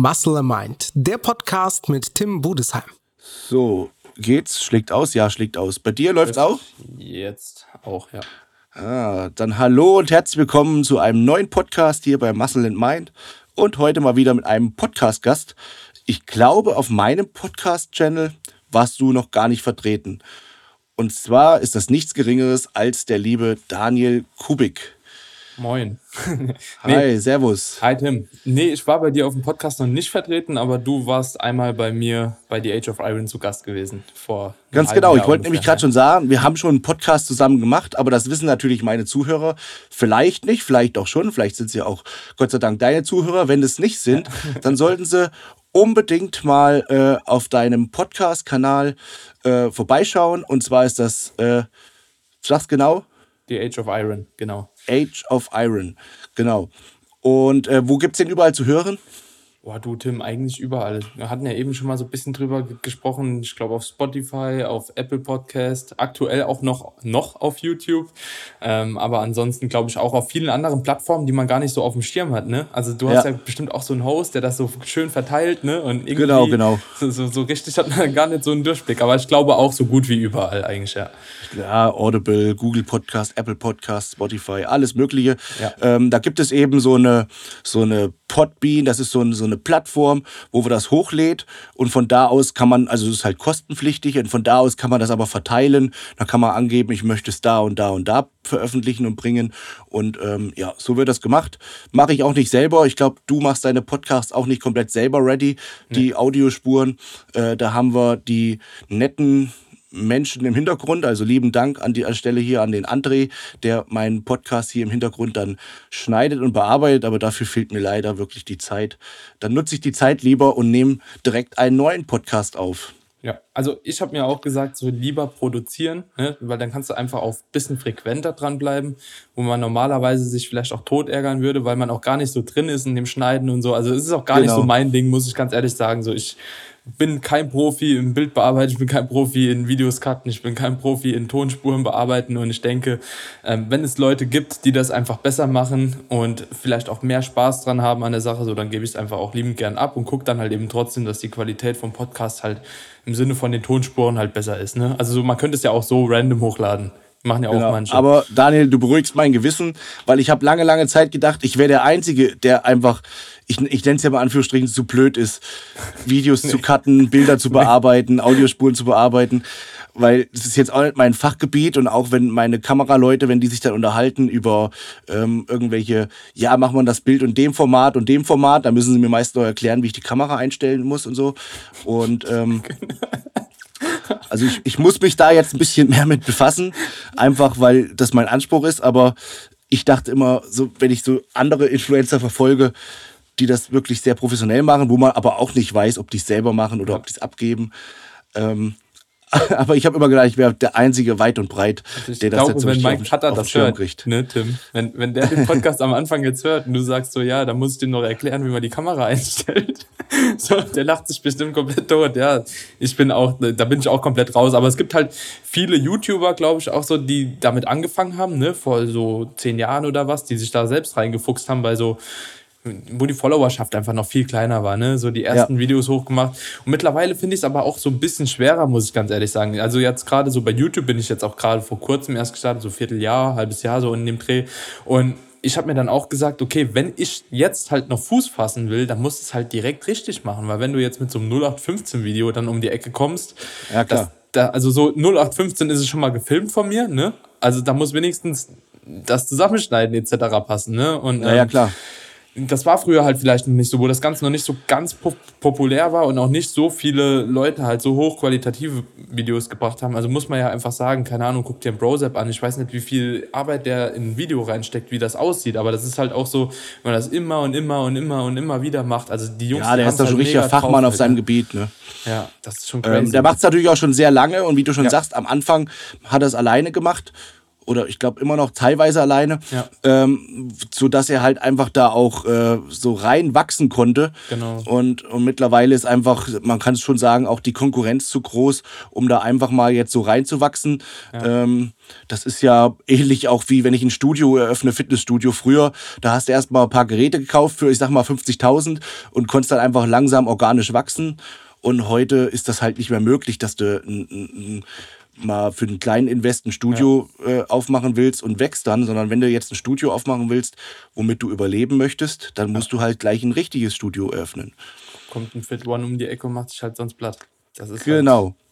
Muscle and Mind, der Podcast mit Tim Budesheim. So, geht's? Schlägt aus? Ja, schlägt aus. Bei dir läuft's auch? Jetzt auch, ja. Ah, dann hallo und herzlich willkommen zu einem neuen Podcast hier bei Muscle and Mind und heute mal wieder mit einem Podcast-Gast. Ich glaube, auf meinem Podcast-Channel warst du noch gar nicht vertreten. Und zwar ist das nichts Geringeres als der liebe Daniel Kubik. Moin. nee. Hi, servus. Hi Tim. Nee, ich war bei dir auf dem Podcast noch nicht vertreten, aber du warst einmal bei mir bei The Age of Iron zu Gast gewesen. Vor Ganz genau. Jahr ich wollte nämlich gerade schon sagen, wir haben schon einen Podcast zusammen gemacht, aber das wissen natürlich meine Zuhörer vielleicht nicht, vielleicht auch schon, vielleicht sind sie auch Gott sei Dank deine Zuhörer. Wenn es nicht sind, dann sollten sie unbedingt mal äh, auf deinem Podcast-Kanal äh, vorbeischauen. Und zwar ist das, äh, sag's genau? The Age of Iron, genau. Age of Iron, genau. Und äh, wo gibt's den überall zu hören? Boah, du Tim, eigentlich überall. Wir hatten ja eben schon mal so ein bisschen drüber gesprochen. Ich glaube auf Spotify, auf Apple Podcast, aktuell auch noch, noch auf YouTube. Ähm, aber ansonsten glaube ich auch auf vielen anderen Plattformen, die man gar nicht so auf dem Schirm hat. Ne? Also du hast ja. ja bestimmt auch so einen Host, der das so schön verteilt. Ne? Und irgendwie genau, genau. So, so, so richtig hat man gar nicht so einen Durchblick. Aber ich glaube auch so gut wie überall eigentlich, ja. Ja, Audible, Google Podcast, Apple Podcast, Spotify, alles Mögliche. Ja. Ähm, da gibt es eben so eine, so eine Podbean, das ist so, ein, so eine Plattform, wo wir das hochlädt und von da aus kann man, also es ist halt kostenpflichtig und von da aus kann man das aber verteilen. Da kann man angeben, ich möchte es da und da und da veröffentlichen und bringen und ähm, ja, so wird das gemacht. Mache ich auch nicht selber. Ich glaube, du machst deine Podcasts auch nicht komplett selber ready, die nee. Audiospuren. Äh, da haben wir die netten Menschen im Hintergrund. Also lieben Dank an die Stelle hier an den André, der meinen Podcast hier im Hintergrund dann schneidet und bearbeitet. Aber dafür fehlt mir leider wirklich die Zeit. Dann nutze ich die Zeit lieber und nehme direkt einen neuen Podcast auf. Ja, also ich habe mir auch gesagt, so lieber produzieren, ne? weil dann kannst du einfach auch ein bisschen frequenter dranbleiben, wo man normalerweise sich vielleicht auch tot ärgern würde, weil man auch gar nicht so drin ist in dem Schneiden und so. Also es ist auch gar genau. nicht so genau. mein Ding, muss ich ganz ehrlich sagen. So ich bin kein Profi im Bildbearbeiten, ich bin kein Profi in Videos cutten, ich bin kein Profi in Tonspuren bearbeiten und ich denke, ähm, wenn es Leute gibt, die das einfach besser machen und vielleicht auch mehr Spaß dran haben an der Sache, so dann gebe ich es einfach auch liebend gern ab und gucke dann halt eben trotzdem, dass die Qualität vom Podcast halt im Sinne von den Tonspuren halt besser ist. Ne? Also so, man könnte es ja auch so random hochladen. Machen ja auch genau. manche. Aber Daniel, du beruhigst mein Gewissen, weil ich habe lange, lange Zeit gedacht, ich wäre der Einzige, der einfach ich, ich nenne es ja mal Anführungsstrichen, zu blöd ist, Videos nee. zu cutten, Bilder zu bearbeiten, nee. Audiospuren zu bearbeiten. Weil das ist jetzt auch nicht mein Fachgebiet und auch wenn meine Kameraleute, wenn die sich dann unterhalten über ähm, irgendwelche, ja, macht man das Bild in dem Format und dem Format, dann müssen sie mir meist noch erklären, wie ich die Kamera einstellen muss und so. Und ähm, also ich, ich muss mich da jetzt ein bisschen mehr mit befassen, einfach weil das mein Anspruch ist, aber ich dachte immer, so, wenn ich so andere Influencer verfolge, die das wirklich sehr professionell machen, wo man aber auch nicht weiß, ob die es selber machen oder ja. ob die es abgeben. Ähm, aber ich habe immer gedacht, ich wäre der Einzige weit und breit, also der das glaube, jetzt so wenn Mike Cutter das hört, kriegt. Ne, Tim? Wenn, wenn der den Podcast am Anfang jetzt hört und du sagst so, ja, da muss ich dem noch erklären, wie man die Kamera einstellt. so, der lacht sich bestimmt komplett tot. Ja, ich bin auch, da bin ich auch komplett raus. Aber es gibt halt viele YouTuber, glaube ich, auch so, die damit angefangen haben, ne, vor so zehn Jahren oder was, die sich da selbst reingefuchst haben bei so wo die Followerschaft einfach noch viel kleiner war, ne? So die ersten ja. Videos hochgemacht. Und mittlerweile finde ich es aber auch so ein bisschen schwerer, muss ich ganz ehrlich sagen. Also jetzt gerade so bei YouTube bin ich jetzt auch gerade vor kurzem erst gestartet, so Vierteljahr, halbes Jahr so in dem Dreh. Und ich habe mir dann auch gesagt, okay, wenn ich jetzt halt noch Fuß fassen will, dann muss es halt direkt richtig machen, weil wenn du jetzt mit so einem 0815 Video dann um die Ecke kommst, ja, klar. Das, da, also so 0815 ist es schon mal gefilmt von mir, ne? Also da muss wenigstens das Zusammenschneiden etc. passen, ne? Und, ähm, ja, klar das war früher halt vielleicht noch nicht so, wo das Ganze noch nicht so ganz pop populär war und auch nicht so viele Leute halt so hochqualitative Videos gebracht haben. Also muss man ja einfach sagen, keine Ahnung, guck dir ein Brosap an. Ich weiß nicht, wie viel Arbeit der in ein Video reinsteckt, wie das aussieht, aber das ist halt auch so, wenn man das immer und immer und immer und immer wieder macht. Also die Jungs, Ja, der ist doch schon halt richtiger Fachmann auf seinem Gebiet, ne? Ja, das ist schon crazy. Ähm, der macht es natürlich auch schon sehr lange und wie du schon ja. sagst, am Anfang hat er es alleine gemacht oder ich glaube immer noch teilweise alleine, ja. ähm, so dass er halt einfach da auch äh, so rein wachsen konnte. Genau. Und, und mittlerweile ist einfach, man kann es schon sagen, auch die Konkurrenz zu groß, um da einfach mal jetzt so reinzuwachsen. Ja. Ähm, das ist ja ähnlich auch wie wenn ich ein Studio eröffne, Fitnessstudio früher. Da hast du erst mal ein paar Geräte gekauft für, ich sag mal, 50.000 und konntest dann einfach langsam organisch wachsen. Und heute ist das halt nicht mehr möglich, dass du ein, ein, mal für einen kleinen Invest ein Studio ja. äh, aufmachen willst und wächst dann, sondern wenn du jetzt ein Studio aufmachen willst, womit du überleben möchtest, dann musst du halt gleich ein richtiges Studio eröffnen. Kommt ein Fit One um die Ecke und macht sich halt sonst platt. Das ist genau. Halt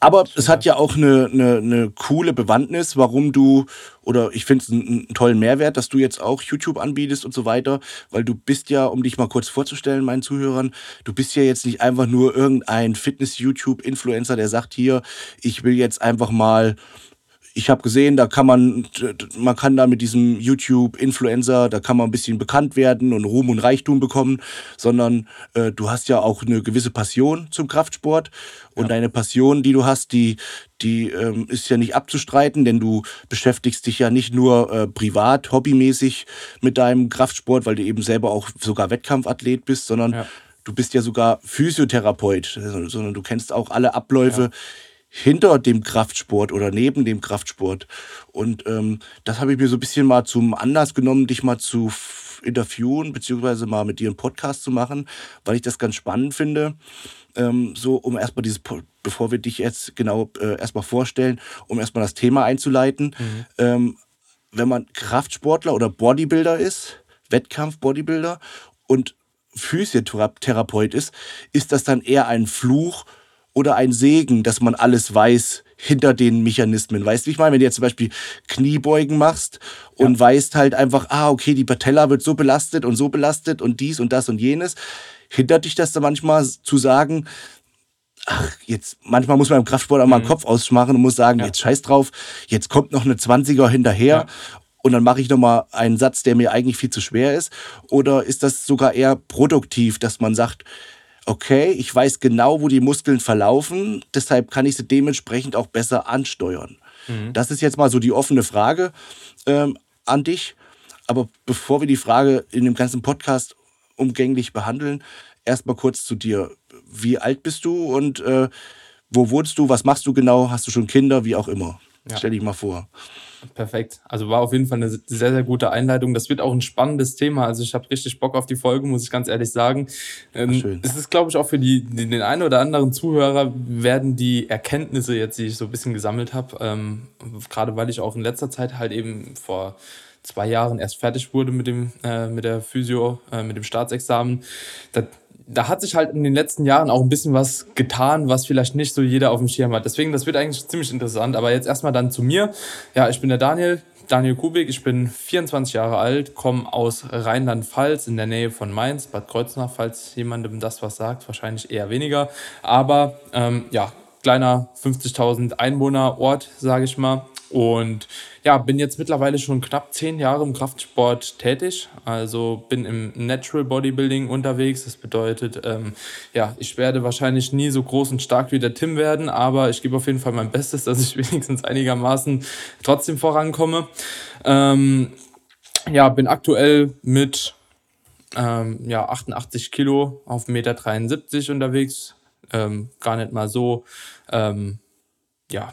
aber es hat ja. auch eine, eine, eine coole Bewandtnis, warum du, oder ich finde es einen, einen, tollen Mehrwert, dass du jetzt auch YouTube anbietest und so weiter, weil du bist ja, um dich mal kurz vorzustellen, meinen Zuhörern, du bist ja jetzt nicht einfach nur irgendein Fitness-YouTube-Influencer, der sagt hier, ich will jetzt einfach mal ich habe gesehen, da kann man, man kann da mit diesem YouTube-Influencer, da kann man ein bisschen bekannt werden und Ruhm und Reichtum bekommen, sondern äh, du hast ja auch eine gewisse Passion zum Kraftsport und ja. deine Passion, die du hast, die, die ähm, ist ja nicht abzustreiten, denn du beschäftigst dich ja nicht nur äh, privat, hobbymäßig mit deinem Kraftsport, weil du eben selber auch sogar Wettkampfathlet bist, sondern ja. du bist ja sogar Physiotherapeut, sondern du kennst auch alle Abläufe. Ja hinter dem Kraftsport oder neben dem Kraftsport. Und ähm, das habe ich mir so ein bisschen mal zum Anlass genommen, dich mal zu interviewen, beziehungsweise mal mit dir einen Podcast zu machen, weil ich das ganz spannend finde. Ähm, so, um erstmal dieses, bevor wir dich jetzt genau äh, erstmal vorstellen, um erstmal das Thema einzuleiten. Mhm. Ähm, wenn man Kraftsportler oder Bodybuilder ist, Wettkampf-Bodybuilder und Physiotherapeut ist, ist das dann eher ein Fluch oder ein Segen, dass man alles weiß hinter den Mechanismen. Weißt du, wie ich meine? Wenn du jetzt zum Beispiel Kniebeugen machst und ja. weißt halt einfach, ah, okay, die Patella wird so belastet und so belastet und dies und das und jenes, hindert dich das dann manchmal zu sagen, ach, jetzt, manchmal muss man im Kraftsport auch mal den mhm. Kopf ausmachen und muss sagen, ja. jetzt scheiß drauf, jetzt kommt noch eine 20er hinterher ja. und dann mache ich nochmal einen Satz, der mir eigentlich viel zu schwer ist. Oder ist das sogar eher produktiv, dass man sagt, okay, ich weiß genau, wo die Muskeln verlaufen, deshalb kann ich sie dementsprechend auch besser ansteuern. Mhm. Das ist jetzt mal so die offene Frage ähm, an dich. Aber bevor wir die Frage in dem ganzen Podcast umgänglich behandeln, erstmal kurz zu dir. Wie alt bist du und äh, wo wohnst du? Was machst du genau? Hast du schon Kinder? Wie auch immer. Ja. Stell dich mal vor. Perfekt. Also war auf jeden Fall eine sehr, sehr gute Einleitung. Das wird auch ein spannendes Thema. Also ich habe richtig Bock auf die Folge, muss ich ganz ehrlich sagen. Ähm, schön. Es ist, glaube ich, auch für die, den einen oder anderen Zuhörer werden die Erkenntnisse jetzt, die ich so ein bisschen gesammelt habe, ähm, gerade weil ich auch in letzter Zeit halt eben vor zwei Jahren erst fertig wurde mit dem äh, mit der Physio, äh, mit dem Staatsexamen. Da, da hat sich halt in den letzten Jahren auch ein bisschen was getan, was vielleicht nicht so jeder auf dem Schirm hat. Deswegen, das wird eigentlich ziemlich interessant. Aber jetzt erstmal dann zu mir. Ja, ich bin der Daniel, Daniel Kubik, ich bin 24 Jahre alt, komme aus Rheinland-Pfalz in der Nähe von Mainz, Bad Kreuznach, falls jemandem das was sagt, wahrscheinlich eher weniger. Aber ähm, ja, kleiner 50.000 Einwohner Ort, sage ich mal. Und ja, bin jetzt mittlerweile schon knapp zehn Jahre im Kraftsport tätig. Also bin im Natural Bodybuilding unterwegs. Das bedeutet, ähm, ja, ich werde wahrscheinlich nie so groß und stark wie der Tim werden, aber ich gebe auf jeden Fall mein Bestes, dass ich wenigstens einigermaßen trotzdem vorankomme. Ähm, ja, bin aktuell mit ähm, ja, 88 Kilo auf 1,73 Meter unterwegs. Ähm, gar nicht mal so, ähm, ja,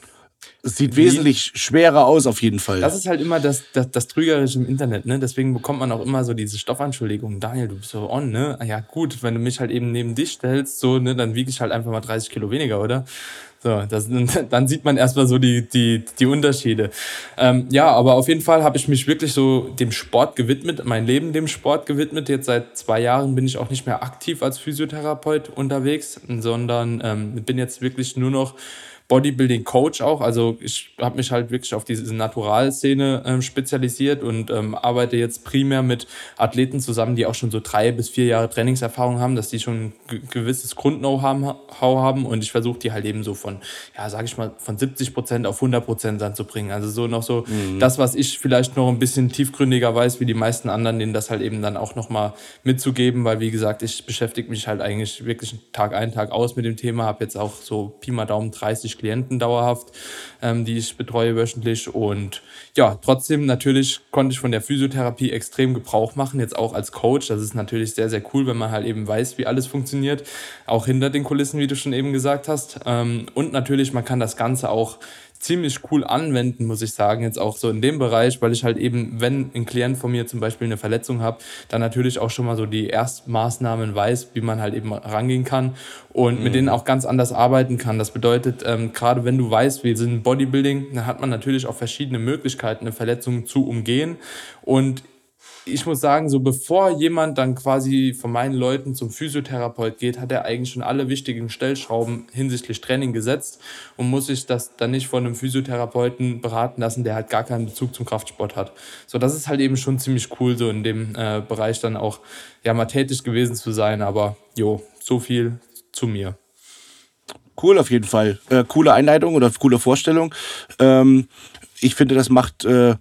es sieht wesentlich schwerer aus, auf jeden Fall. Das ist halt immer das, das, das Trügerische im Internet, ne? Deswegen bekommt man auch immer so diese Stoffanschuldigungen. Daniel, du bist so on, ne? Ah ja, gut, wenn du mich halt eben neben dich stellst, so, ne, dann wiege ich halt einfach mal 30 Kilo weniger, oder? So, das, dann sieht man erstmal so die, die, die Unterschiede. Ähm, ja, aber auf jeden Fall habe ich mich wirklich so dem Sport gewidmet, mein Leben dem Sport gewidmet. Jetzt seit zwei Jahren bin ich auch nicht mehr aktiv als Physiotherapeut unterwegs, sondern ähm, bin jetzt wirklich nur noch Bodybuilding-Coach auch. Also ich habe mich halt wirklich auf diese Naturalszene ähm, spezialisiert und ähm, arbeite jetzt primär mit Athleten zusammen, die auch schon so drei bis vier Jahre Trainingserfahrung haben, dass die schon ein gewisses Grund-Know-how haben und ich versuche die halt eben so von, ja, sage ich mal, von 70 Prozent auf 100 Prozent dann zu bringen. Also so noch so mhm. das, was ich vielleicht noch ein bisschen tiefgründiger weiß, wie die meisten anderen, denen das halt eben dann auch nochmal mitzugeben, weil wie gesagt, ich beschäftige mich halt eigentlich wirklich Tag ein, Tag aus mit dem Thema, habe jetzt auch so Pi mal Daumen 30 Klienten dauerhaft, ähm, die ich betreue wöchentlich. Und ja, trotzdem natürlich konnte ich von der Physiotherapie extrem Gebrauch machen, jetzt auch als Coach. Das ist natürlich sehr, sehr cool, wenn man halt eben weiß, wie alles funktioniert, auch hinter den Kulissen, wie du schon eben gesagt hast. Ähm, und natürlich, man kann das Ganze auch ziemlich cool anwenden, muss ich sagen, jetzt auch so in dem Bereich, weil ich halt eben, wenn ein Klient von mir zum Beispiel eine Verletzung hat, dann natürlich auch schon mal so die Erstmaßnahmen weiß, wie man halt eben rangehen kann und mhm. mit denen auch ganz anders arbeiten kann. Das bedeutet, ähm, gerade wenn du weißt, wir sind Bodybuilding, dann hat man natürlich auch verschiedene Möglichkeiten, eine Verletzung zu umgehen und ich muss sagen, so bevor jemand dann quasi von meinen Leuten zum Physiotherapeut geht, hat er eigentlich schon alle wichtigen Stellschrauben hinsichtlich Training gesetzt und muss sich das dann nicht von einem Physiotherapeuten beraten lassen, der halt gar keinen Bezug zum Kraftsport hat. So, das ist halt eben schon ziemlich cool, so in dem äh, Bereich dann auch ja mal tätig gewesen zu sein. Aber jo, so viel zu mir. Cool auf jeden Fall. Äh, coole Einleitung oder coole Vorstellung. Ähm, ich finde, das macht äh,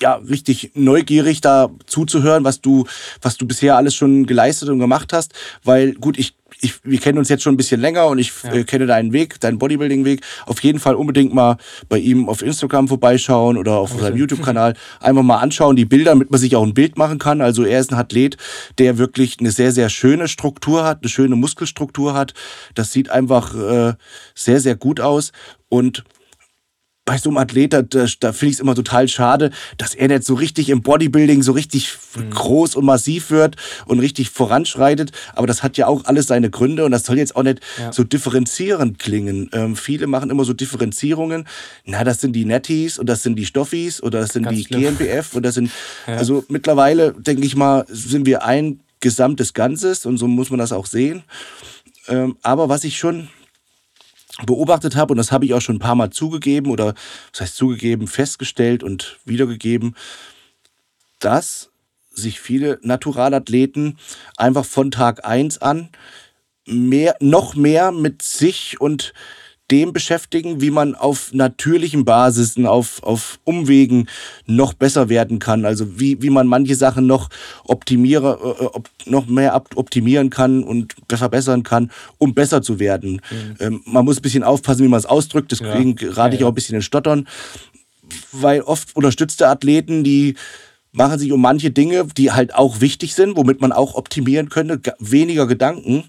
ja, richtig neugierig da zuzuhören, was du, was du bisher alles schon geleistet und gemacht hast, weil gut, ich ich, wir kennen uns jetzt schon ein bisschen länger und ich ja. äh, kenne deinen Weg, deinen Bodybuilding-Weg. Auf jeden Fall unbedingt mal bei ihm auf Instagram vorbeischauen oder auf okay. seinem YouTube-Kanal einfach mal anschauen, die Bilder, damit man sich auch ein Bild machen kann. Also er ist ein Athlet, der wirklich eine sehr, sehr schöne Struktur hat, eine schöne Muskelstruktur hat. Das sieht einfach äh, sehr, sehr gut aus und bei so einem Athlet, da, da, finde ich es immer total schade, dass er nicht so richtig im Bodybuilding so richtig mhm. groß und massiv wird und richtig voranschreitet. Aber das hat ja auch alles seine Gründe und das soll jetzt auch nicht ja. so differenzierend klingen. Ähm, viele machen immer so Differenzierungen. Na, das sind die Netties und das sind die Stoffis oder das sind Ganz die schlimm. GmbF und das sind, ja. also mittlerweile, denke ich mal, sind wir ein gesamtes Ganzes und so muss man das auch sehen. Ähm, aber was ich schon beobachtet habe, und das habe ich auch schon ein paar Mal zugegeben oder was heißt zugegeben, festgestellt und wiedergegeben, dass sich viele Naturalathleten einfach von Tag 1 an mehr, noch mehr mit sich und dem beschäftigen, wie man auf natürlichen Basisen, auf, auf Umwegen noch besser werden kann. Also wie, wie man manche Sachen noch optimiere, äh, op, noch mehr optimieren kann und verbessern kann, um besser zu werden. Mhm. Ähm, man muss ein bisschen aufpassen, wie man es ausdrückt. Deswegen ja. rate ich auch ein bisschen in Stottern. Weil oft unterstützte Athleten, die machen sich um manche Dinge, die halt auch wichtig sind, womit man auch optimieren könnte, weniger Gedanken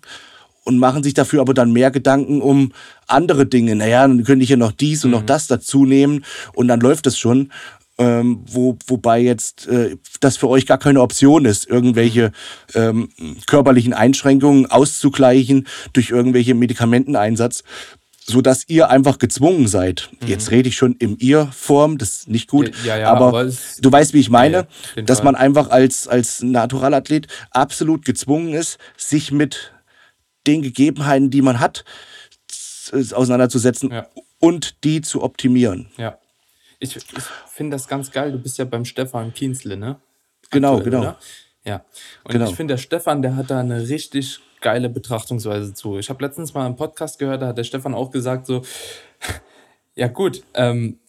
und machen sich dafür aber dann mehr Gedanken um andere Dinge. Naja, dann könnte ich ja noch dies und mhm. noch das dazu nehmen und dann läuft es schon. Ähm, wo, wobei jetzt äh, das für euch gar keine Option ist, irgendwelche ähm, körperlichen Einschränkungen auszugleichen durch irgendwelche Medikamenteneinsatz, so dass ihr einfach gezwungen seid. Mhm. Jetzt rede ich schon im Ihr-Form, das ist nicht gut, ja, ja, aber, aber du weißt, wie ich meine, ja, dass man einfach als, als Naturalathlet absolut gezwungen ist, sich mit den Gegebenheiten, die man hat, auseinanderzusetzen ja. und die zu optimieren. Ja. Ich, ich finde das ganz geil. Du bist ja beim Stefan Kienzle, ne? Genau, Aktuell, genau. Oder? Ja. Und genau. ich finde, der Stefan, der hat da eine richtig geile Betrachtungsweise zu. Ich habe letztens mal einen Podcast gehört, da hat der Stefan auch gesagt, so, ja gut, ähm,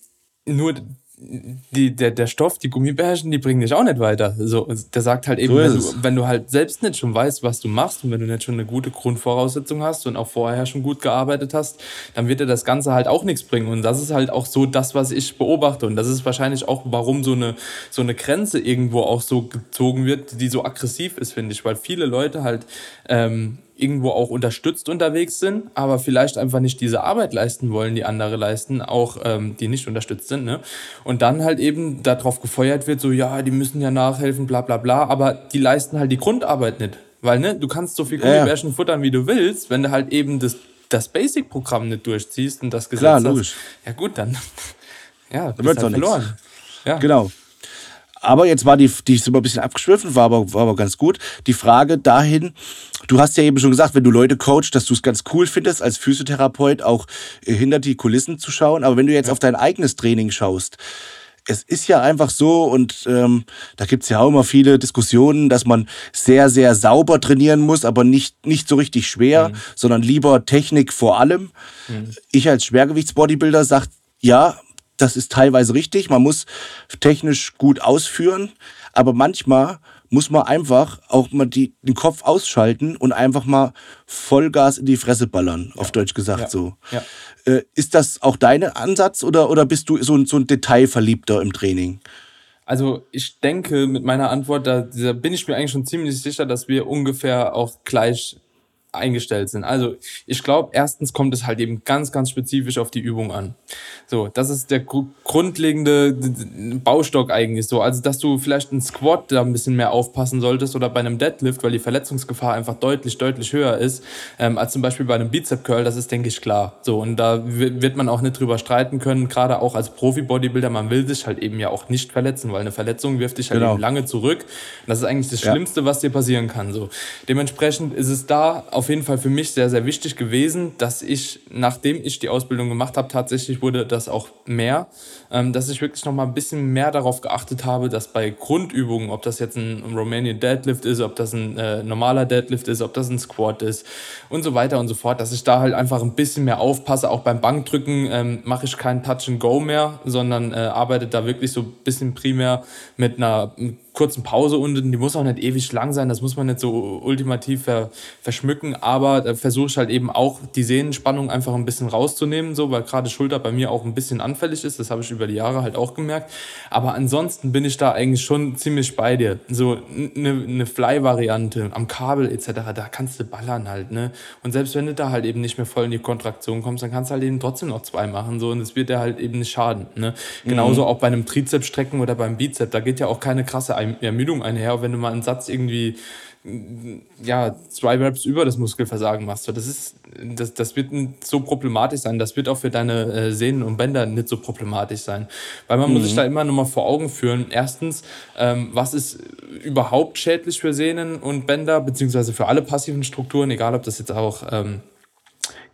nur die, der, der Stoff, die Gummibärchen, die bringen dich auch nicht weiter. So, der sagt halt eben, so wenn, du, wenn du halt selbst nicht schon weißt, was du machst und wenn du nicht schon eine gute Grundvoraussetzung hast und auch vorher schon gut gearbeitet hast, dann wird dir das Ganze halt auch nichts bringen. Und das ist halt auch so das, was ich beobachte. Und das ist wahrscheinlich auch, warum so eine, so eine Grenze irgendwo auch so gezogen wird, die so aggressiv ist, finde ich. Weil viele Leute halt ähm, irgendwo auch unterstützt unterwegs sind, aber vielleicht einfach nicht diese Arbeit leisten wollen, die andere leisten, auch ähm, die nicht unterstützt sind. Ne? Und dann halt eben darauf gefeuert wird, so ja, die müssen ja nachhelfen, bla bla bla, aber die leisten halt die Grundarbeit nicht. Weil ne, du kannst so viel Gummibärchen ja. futtern, wie du willst, wenn du halt eben das, das Basic-Programm nicht durchziehst und das Gesetz Klar, logisch. Hast, ja gut, dann ja, dann wird halt verloren. Ja. Genau. Aber jetzt war die, die ist immer ein bisschen abgeschwiffen, war aber, war aber ganz gut. Die Frage dahin, du hast ja eben schon gesagt, wenn du Leute coachst, dass du es ganz cool findest, als Physiotherapeut auch äh, hinter die Kulissen zu schauen. Aber wenn du jetzt ja. auf dein eigenes Training schaust, es ist ja einfach so, und ähm, da gibt's ja auch immer viele Diskussionen, dass man sehr, sehr sauber trainieren muss, aber nicht, nicht so richtig schwer, mhm. sondern lieber Technik vor allem. Mhm. Ich als Schwergewichtsbodybuilder sag, ja, das ist teilweise richtig. Man muss technisch gut ausführen, aber manchmal muss man einfach auch mal die, den Kopf ausschalten und einfach mal Vollgas in die Fresse ballern, auf Deutsch gesagt ja. so. Ja. Äh, ist das auch dein Ansatz oder, oder bist du so, so ein Detailverliebter im Training? Also ich denke, mit meiner Antwort, da, da bin ich mir eigentlich schon ziemlich sicher, dass wir ungefähr auch gleich eingestellt sind. Also ich glaube, erstens kommt es halt eben ganz, ganz spezifisch auf die Übung an. So, das ist der gr grundlegende Baustock eigentlich so. Also, dass du vielleicht ein Squat da ein bisschen mehr aufpassen solltest oder bei einem Deadlift, weil die Verletzungsgefahr einfach deutlich, deutlich höher ist, ähm, als zum Beispiel bei einem Bizep Curl, das ist, denke ich, klar. So, und da wird man auch nicht drüber streiten können, gerade auch als Profi-Bodybuilder, man will sich halt eben ja auch nicht verletzen, weil eine Verletzung wirft dich halt genau. eben lange zurück. Und das ist eigentlich das Schlimmste, ja. was dir passieren kann. So. Dementsprechend ist es da auf jeden Fall für mich sehr, sehr wichtig gewesen, dass ich, nachdem ich die Ausbildung gemacht habe, tatsächlich wurde das auch mehr, ähm, dass ich wirklich noch mal ein bisschen mehr darauf geachtet habe, dass bei Grundübungen, ob das jetzt ein Romanian Deadlift ist, ob das ein äh, normaler Deadlift ist, ob das ein Squat ist und so weiter und so fort, dass ich da halt einfach ein bisschen mehr aufpasse. Auch beim Bankdrücken ähm, mache ich kein Touch and Go mehr, sondern äh, arbeite da wirklich so ein bisschen primär mit einer kurzen Pause unten, die muss auch nicht ewig lang sein, das muss man nicht so ultimativ ver, verschmücken, aber da versuche ich halt eben auch die Sehnenspannung einfach ein bisschen rauszunehmen, so, weil gerade Schulter bei mir auch ein bisschen anfällig ist, das habe ich über die Jahre halt auch gemerkt, aber ansonsten bin ich da eigentlich schon ziemlich bei dir, so eine ne Fly-Variante am Kabel etc., da kannst du ballern halt, ne, und selbst wenn du da halt eben nicht mehr voll in die Kontraktion kommst, dann kannst du halt eben trotzdem noch zwei machen, so, und es wird dir halt eben nicht schaden, ne, genauso mhm. auch bei einem Trizep-Strecken oder beim Bizep, da geht ja auch keine krasse Ermüdung einher, wenn du mal einen Satz irgendwie ja, zwei Reps über das Muskelversagen machst. Das, ist, das, das wird nicht so problematisch sein. Das wird auch für deine äh, Sehnen und Bänder nicht so problematisch sein. Weil man mhm. muss sich da immer nochmal vor Augen führen. Erstens, ähm, was ist überhaupt schädlich für Sehnen und Bänder, beziehungsweise für alle passiven Strukturen, egal ob das jetzt auch ähm,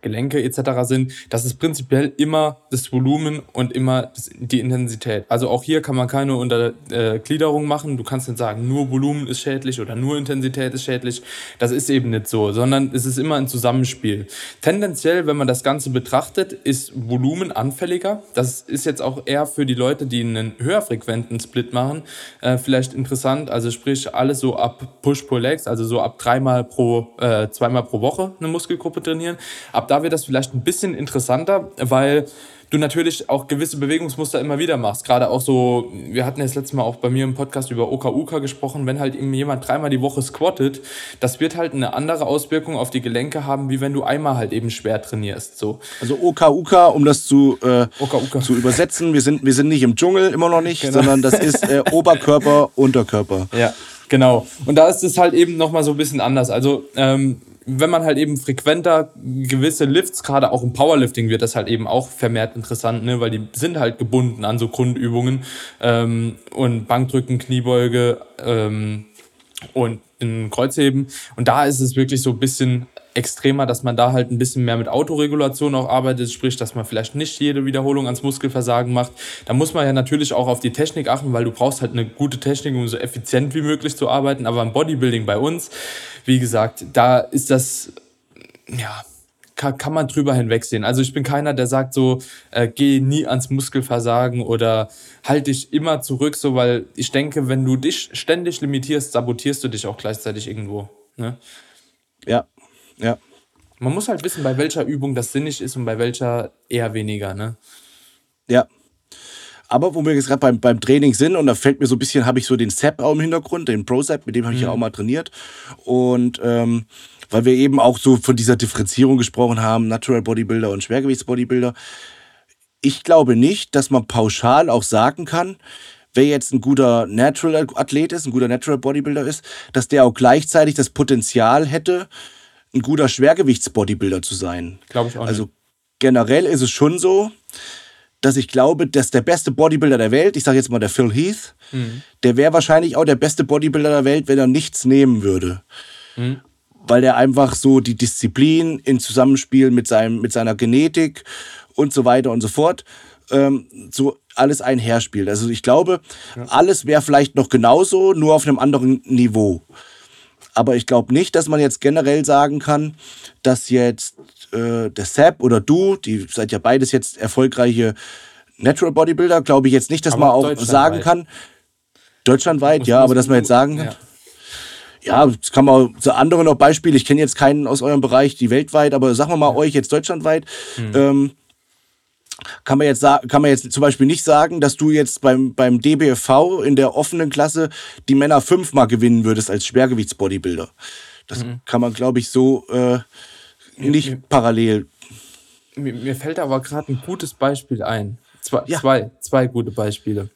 Gelenke etc. sind, das ist prinzipiell immer das Volumen und immer die Intensität. Also auch hier kann man keine Untergliederung äh, machen. Du kannst nicht sagen, nur Volumen ist schädlich oder nur Intensität ist schädlich. Das ist eben nicht so, sondern es ist immer ein Zusammenspiel. Tendenziell, wenn man das Ganze betrachtet, ist Volumen anfälliger. Das ist jetzt auch eher für die Leute, die einen höherfrequenten Split machen, äh, vielleicht interessant. Also sprich alles so ab Push-Pull-Legs, also so ab dreimal pro, äh, zweimal pro Woche eine Muskelgruppe trainieren. Ab da wird das vielleicht ein bisschen interessanter, weil du natürlich auch gewisse Bewegungsmuster immer wieder machst. Gerade auch so, wir hatten jetzt letztes Mal auch bei mir im Podcast über OKUK gesprochen, wenn halt eben jemand dreimal die Woche squattet, das wird halt eine andere Auswirkung auf die Gelenke haben, wie wenn du einmal halt eben schwer trainierst. So. Also OKUK, um das zu, äh, zu übersetzen, wir sind, wir sind nicht im Dschungel, immer noch nicht, genau. sondern das ist äh, Oberkörper, Unterkörper. Ja. Genau. Und da ist es halt eben nochmal so ein bisschen anders. Also ähm, wenn man halt eben frequenter gewisse Lifts, gerade auch im Powerlifting wird das halt eben auch vermehrt interessant, ne? weil die sind halt gebunden an so Grundübungen ähm, und Bankdrücken, Kniebeuge ähm, und in Kreuzheben. Und da ist es wirklich so ein bisschen extremer, dass man da halt ein bisschen mehr mit Autoregulation auch arbeitet, sprich, dass man vielleicht nicht jede Wiederholung ans Muskelversagen macht. Da muss man ja natürlich auch auf die Technik achten, weil du brauchst halt eine gute Technik, um so effizient wie möglich zu arbeiten. Aber im Bodybuilding bei uns, wie gesagt, da ist das, ja, kann, man drüber hinwegsehen. Also ich bin keiner, der sagt so, äh, geh nie ans Muskelversagen oder halt dich immer zurück, so weil ich denke, wenn du dich ständig limitierst, sabotierst du dich auch gleichzeitig irgendwo. Ne? Ja, ja. Man muss halt wissen, bei welcher Übung das sinnig ist und bei welcher eher weniger, ne? Ja. Aber wo wir jetzt gerade beim, beim Training sind, und da fällt mir so ein bisschen, habe ich so den SEP auch im Hintergrund, den Pro-SEP, mit dem habe ich mhm. ja auch mal trainiert. Und ähm, weil wir eben auch so von dieser Differenzierung gesprochen haben, Natural Bodybuilder und Schwergewichtsbodybuilder. Ich glaube nicht, dass man pauschal auch sagen kann, wer jetzt ein guter Natural Athlet ist, ein guter Natural Bodybuilder ist, dass der auch gleichzeitig das Potenzial hätte, ein guter Schwergewichtsbodybuilder zu sein. Glaube ich auch. Also generell ist es schon so, dass ich glaube, dass der beste Bodybuilder der Welt, ich sage jetzt mal der Phil Heath, mhm. der wäre wahrscheinlich auch der beste Bodybuilder der Welt, wenn er nichts nehmen würde. Mhm. Weil der einfach so die Disziplin in Zusammenspiel mit, seinem, mit seiner Genetik und so weiter und so fort ähm, so alles einherspielt. Also ich glaube, ja. alles wäre vielleicht noch genauso, nur auf einem anderen Niveau. Aber ich glaube nicht, dass man jetzt generell sagen kann, dass jetzt äh, der Sepp oder du, die seid ja beides jetzt erfolgreiche Natural Bodybuilder, glaube ich jetzt nicht, dass aber man auch sagen kann, deutschlandweit, muss, ja, muss, aber dass man jetzt sagen ja. ja, das kann man zu anderen noch Beispiele. Ich kenne jetzt keinen aus eurem Bereich, die weltweit, aber sagen wir mal euch jetzt deutschlandweit. Mhm. Ähm, kann man jetzt kann man jetzt zum Beispiel nicht sagen, dass du jetzt beim, beim DBFV in der offenen Klasse die Männer fünfmal gewinnen würdest als Schwergewichtsbodybuilder. Das mhm. kann man, glaube ich, so äh, nicht mir, parallel. Mir, mir, fällt aber gerade ein gutes Beispiel ein. Zwei, ja. zwei, zwei gute Beispiele.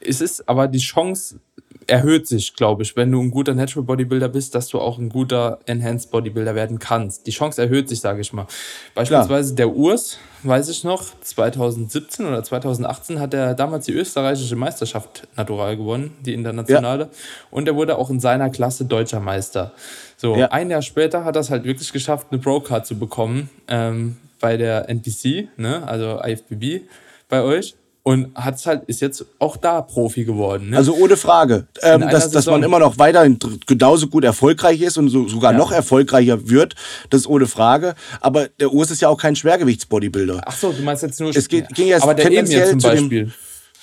Es ist aber die Chance erhöht sich, glaube ich, wenn du ein guter Natural Bodybuilder bist, dass du auch ein guter Enhanced Bodybuilder werden kannst. Die Chance erhöht sich, sage ich mal. Beispielsweise Klar. der Urs, weiß ich noch, 2017 oder 2018 hat er damals die österreichische Meisterschaft natural gewonnen, die internationale. Ja. Und er wurde auch in seiner Klasse deutscher Meister. So, ja. ein Jahr später hat er es halt wirklich geschafft, eine Pro-Card zu bekommen ähm, bei der NPC, ne, also IFBB bei euch und hat's halt, ist jetzt auch da Profi geworden. Ne? Also ohne Frage. Ähm, dass, dass man immer noch weiterhin genauso gut erfolgreich ist und so, sogar ja. noch erfolgreicher wird, das ist ohne Frage. Aber der Urs ist ja auch kein Schwergewichtsbodybuilder. Ach so, du meinst jetzt nur... Es geht, ging jetzt aber der tendenziell zum Beispiel.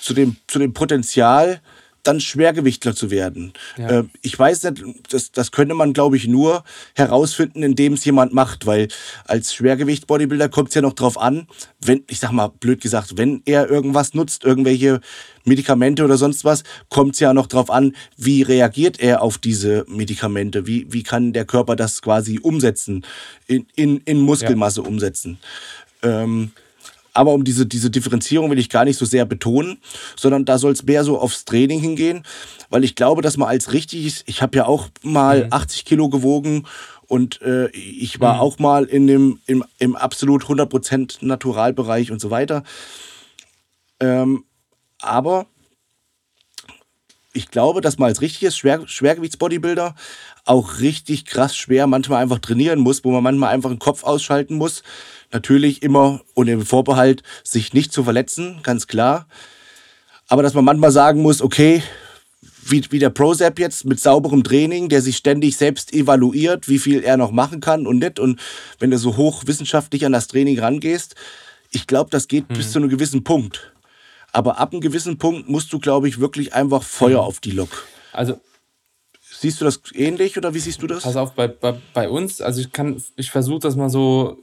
Zu dem, zu dem, zu dem Potenzial dann Schwergewichtler zu werden. Ja. Äh, ich weiß nicht, das, das könnte man, glaube ich, nur herausfinden, indem es jemand macht, weil als Schwergewicht-Bodybuilder kommt es ja noch drauf an, wenn, ich sag mal, blöd gesagt, wenn er irgendwas nutzt, irgendwelche Medikamente oder sonst was, kommt es ja noch drauf an, wie reagiert er auf diese Medikamente, wie, wie kann der Körper das quasi umsetzen, in, in, in Muskelmasse ja. umsetzen. Ähm, aber um diese, diese Differenzierung will ich gar nicht so sehr betonen, sondern da soll es mehr so aufs Training hingehen, weil ich glaube, dass man als richtiges, ich habe ja auch mal mhm. 80 Kilo gewogen und äh, ich war mhm. auch mal in dem, im, im absolut 100% Naturalbereich und so weiter. Ähm, aber ich glaube, dass man als richtiges Schwer Schwergewichtsbodybuilder auch richtig krass schwer manchmal einfach trainieren muss, wo man manchmal einfach den Kopf ausschalten muss, Natürlich immer unter dem Vorbehalt, sich nicht zu verletzen, ganz klar. Aber dass man manchmal sagen muss, okay, wie, wie der ProSap jetzt mit sauberem Training, der sich ständig selbst evaluiert, wie viel er noch machen kann und nicht. Und wenn du so hochwissenschaftlich an das Training rangehst, ich glaube, das geht hm. bis zu einem gewissen Punkt. Aber ab einem gewissen Punkt musst du, glaube ich, wirklich einfach Feuer hm. auf die Lok. Also Siehst du das ähnlich oder wie siehst du das? Pass auf, bei, bei, bei uns, also ich kann, ich versuche das mal so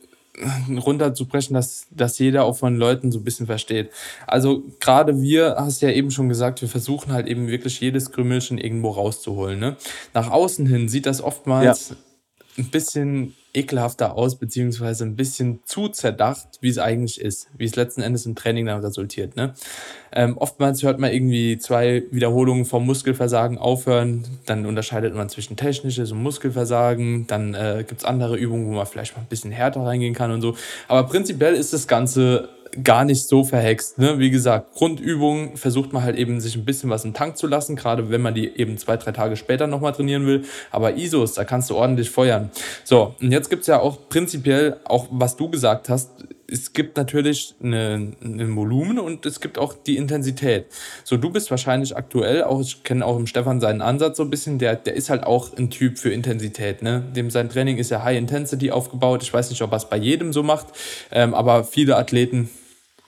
runterzubrechen, dass, dass jeder auch von Leuten so ein bisschen versteht. Also gerade wir, hast ja eben schon gesagt, wir versuchen halt eben wirklich jedes Krümelchen irgendwo rauszuholen. Ne? Nach außen hin sieht das oftmals ja. ein bisschen ekelhafter aus, beziehungsweise ein bisschen zu zerdacht, wie es eigentlich ist, wie es letzten Endes im Training dann resultiert. Ne? Ähm, oftmals hört man irgendwie zwei Wiederholungen vom Muskelversagen aufhören, dann unterscheidet man zwischen technisches und Muskelversagen, dann äh, gibt es andere Übungen, wo man vielleicht mal ein bisschen härter reingehen kann und so. Aber prinzipiell ist das Ganze gar nicht so verhext. Ne? Wie gesagt, Grundübungen versucht man halt eben sich ein bisschen was im Tank zu lassen, gerade wenn man die eben zwei, drei Tage später nochmal trainieren will. Aber ISOs, da kannst du ordentlich feuern. So, und jetzt gibt's ja auch prinzipiell, auch was du gesagt hast, es gibt natürlich ein Volumen und es gibt auch die Intensität. So, du bist wahrscheinlich aktuell, auch ich kenne auch im Stefan seinen Ansatz so ein bisschen, der, der ist halt auch ein Typ für Intensität. Ne? Dem sein Training ist ja High Intensity aufgebaut. Ich weiß nicht, ob er es bei jedem so macht, ähm, aber viele Athleten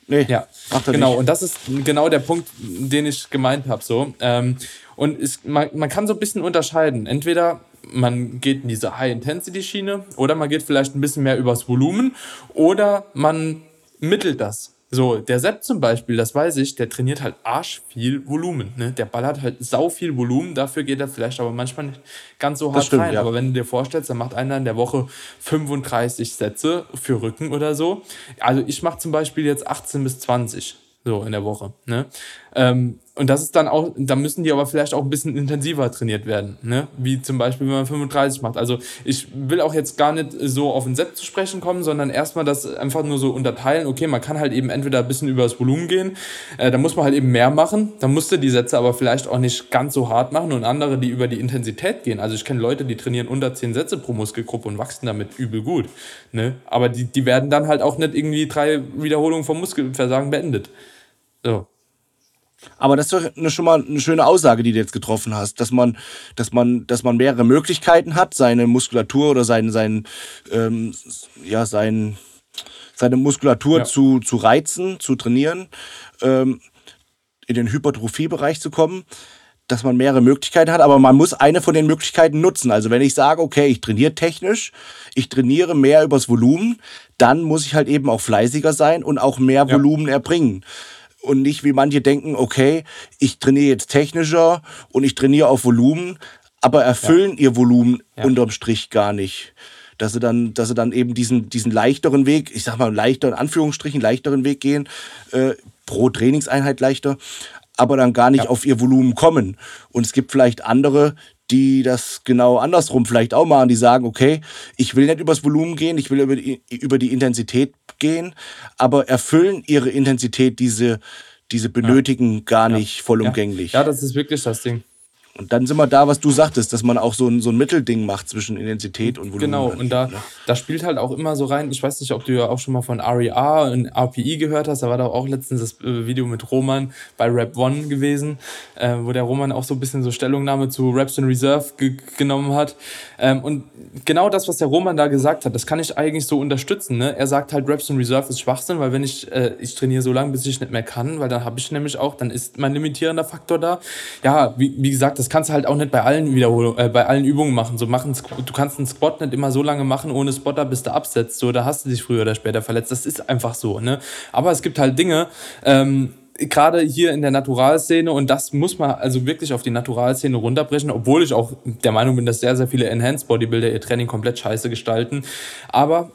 Nee, ja, genau. Nicht. Und das ist genau der Punkt, den ich gemeint habe. So. Ähm, und es, man, man kann so ein bisschen unterscheiden. Entweder man geht in diese High-Intensity-Schiene oder man geht vielleicht ein bisschen mehr übers Volumen oder man mittelt das. So, der Sepp zum Beispiel, das weiß ich, der trainiert halt arsch viel Volumen. Ne? Der ballert halt sau viel Volumen, dafür geht er vielleicht aber manchmal nicht ganz so hart stimmt, rein. Ja. Aber wenn du dir vorstellst, dann macht einer in der Woche 35 Sätze für Rücken oder so. Also ich mache zum Beispiel jetzt 18 bis 20 so in der Woche. Ne? Ähm, und das ist dann auch, da müssen die aber vielleicht auch ein bisschen intensiver trainiert werden, ne? Wie zum Beispiel, wenn man 35 macht. Also ich will auch jetzt gar nicht so auf ein Set zu sprechen kommen, sondern erstmal das einfach nur so unterteilen. Okay, man kann halt eben entweder ein bisschen über das Volumen gehen, äh, da muss man halt eben mehr machen, dann musst du die Sätze aber vielleicht auch nicht ganz so hart machen und andere, die über die Intensität gehen. Also ich kenne Leute, die trainieren unter 10 Sätze pro Muskelgruppe und wachsen damit übel gut, ne? Aber die, die werden dann halt auch nicht irgendwie drei Wiederholungen vom Muskelversagen beendet. So. Aber das ist doch eine, schon mal eine schöne Aussage, die du jetzt getroffen hast, dass man, dass man, dass man mehrere Möglichkeiten hat, seine Muskulatur oder sein, sein, ähm, ja, sein, seine Muskulatur ja. zu, zu reizen, zu trainieren, ähm, in den Hypertrophiebereich zu kommen. dass man mehrere Möglichkeiten hat, aber man muss eine von den Möglichkeiten nutzen. Also wenn ich sage, okay, ich trainiere technisch, ich trainiere mehr übers Volumen, dann muss ich halt eben auch fleißiger sein und auch mehr Volumen ja. erbringen. Und nicht wie manche denken, okay, ich trainiere jetzt technischer und ich trainiere auf Volumen, aber erfüllen ja. ihr Volumen ja. unterm Strich gar nicht dass sie dann, dass sie dann eben diesen, diesen leichteren Weg, ich sag mal leichter in Anführungsstrichen, leichteren Weg gehen, äh, pro Trainingseinheit leichter, aber dann gar nicht ja. auf ihr Volumen kommen. Und es gibt vielleicht andere, die das genau andersrum vielleicht auch machen, die sagen, okay, ich will nicht übers Volumen gehen, ich will über die, über die Intensität gehen, aber erfüllen ihre Intensität diese, diese benötigen ja. gar nicht vollumgänglich. Ja. ja, das ist wirklich das Ding. Und dann sind wir da, was du sagtest, dass man auch so ein, so ein Mittelding macht zwischen Intensität und Volumen. Genau, und da, da spielt halt auch immer so rein, ich weiß nicht, ob du ja auch schon mal von RER und RPI gehört hast, da war da auch letztens das äh, Video mit Roman bei Rap One gewesen, äh, wo der Roman auch so ein bisschen so Stellungnahme zu Raps in Reserve ge genommen hat. Ähm, und genau das, was der Roman da gesagt hat, das kann ich eigentlich so unterstützen. Ne? Er sagt halt, Raps in Reserve ist Schwachsinn, weil wenn ich, äh, ich trainiere so lange, bis ich nicht mehr kann, weil dann habe ich nämlich auch, dann ist mein limitierender Faktor da. Ja, wie, wie gesagt, das das kannst du halt auch nicht bei allen Wiederholungen, äh, bei allen Übungen machen. So machen, du kannst einen Squat nicht immer so lange machen ohne Spotter, bis du absetzt. So, da hast du dich früher oder später verletzt. Das ist einfach so. Ne? Aber es gibt halt Dinge. Ähm, gerade hier in der Naturalszene und das muss man also wirklich auf die Naturalszene runterbrechen, obwohl ich auch der Meinung bin, dass sehr, sehr viele Enhanced Bodybuilder ihr Training komplett scheiße gestalten. Aber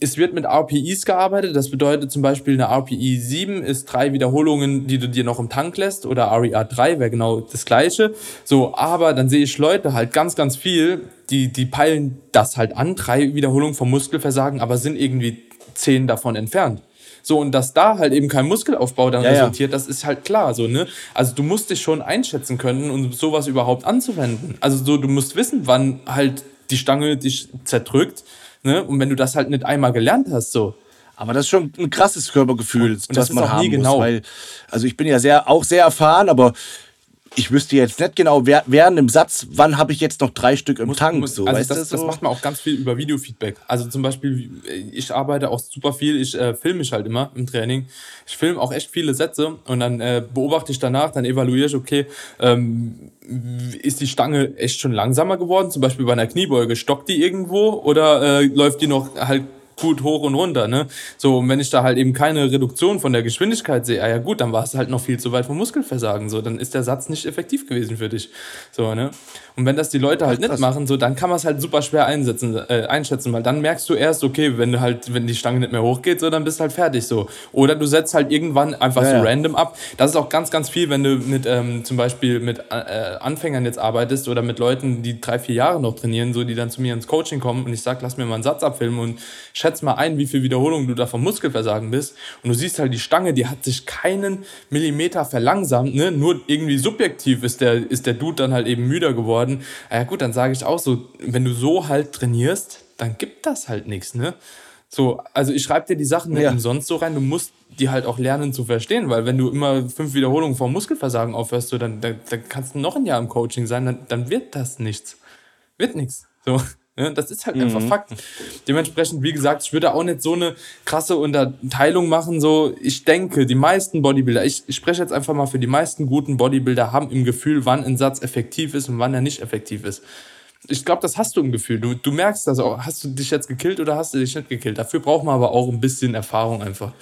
es wird mit RPIs gearbeitet. Das bedeutet zum Beispiel eine RPI 7 ist drei Wiederholungen, die du dir noch im Tank lässt oder RER 3 wäre genau das gleiche. So, aber dann sehe ich Leute halt ganz, ganz viel, die, die peilen das halt an, drei Wiederholungen vom Muskelversagen, aber sind irgendwie zehn davon entfernt. So, und dass da halt eben kein Muskelaufbau dann ja, resultiert, ja. das ist halt klar, so, ne? Also du musst dich schon einschätzen können, um sowas überhaupt anzuwenden. Also so, du musst wissen, wann halt die Stange dich zerdrückt Ne? Und wenn du das halt nicht einmal gelernt hast, so. Aber das ist schon ein krasses Körpergefühl, und, und das, das man haben genau. muss. Weil, also ich bin ja sehr, auch sehr erfahren, aber ich wüsste jetzt nicht genau, wer, während im Satz, wann habe ich jetzt noch drei Stück im muss, Tank. Muss, so, also weißt das, das, so? das macht man auch ganz viel über Videofeedback. Also zum Beispiel, ich arbeite auch super viel, ich äh, filme mich halt immer im Training. Ich filme auch echt viele Sätze und dann äh, beobachte ich danach, dann evaluiere ich, okay, ähm, ist die Stange echt schon langsamer geworden? Zum Beispiel bei einer Kniebeuge, stockt die irgendwo oder äh, läuft die noch halt gut hoch und runter, ne? So, und wenn ich da halt eben keine Reduktion von der Geschwindigkeit sehe, ah ja gut, dann war es halt noch viel zu weit vom Muskelversagen, so, dann ist der Satz nicht effektiv gewesen für dich, so, ne? Und wenn das die Leute halt Ach, nicht machen, so, dann kann man es halt super schwer einsetzen, äh, einschätzen, weil dann merkst du erst, okay, wenn du halt, wenn die Stange nicht mehr hochgeht, so, dann bist du halt fertig, so. Oder du setzt halt irgendwann einfach ja, so ja. random ab. Das ist auch ganz, ganz viel, wenn du mit, ähm, zum Beispiel mit äh, Anfängern jetzt arbeitest oder mit Leuten, die drei, vier Jahre noch trainieren, so, die dann zu mir ins Coaching kommen und ich sag, lass mir mal einen Satz abfilmen und schätz mal ein, wie viel Wiederholungen du da vom Muskelversagen bist. Und du siehst halt, die Stange, die hat sich keinen Millimeter verlangsamt, ne? Nur irgendwie subjektiv ist der, ist der Dude dann halt eben müder geworden. Ja gut, dann sage ich auch so, wenn du so halt trainierst, dann gibt das halt nichts, ne? So, also ich schreibe dir die Sachen nicht ja. umsonst so rein, du musst die halt auch lernen zu verstehen, weil wenn du immer fünf Wiederholungen vom Muskelversagen aufhörst, so, dann, dann, dann kannst du noch ein Jahr im Coaching sein, dann, dann wird das nichts. Wird nichts. So. Das ist halt mhm. einfach Fakt. Dementsprechend, wie gesagt, ich würde auch nicht so eine krasse Unterteilung machen. So, ich denke, die meisten Bodybuilder, ich, ich spreche jetzt einfach mal für die meisten guten Bodybuilder, haben im Gefühl, wann ein Satz effektiv ist und wann er nicht effektiv ist. Ich glaube, das hast du im Gefühl. Du, du merkst das auch. Hast du dich jetzt gekillt oder hast du dich nicht gekillt? Dafür braucht man aber auch ein bisschen Erfahrung einfach.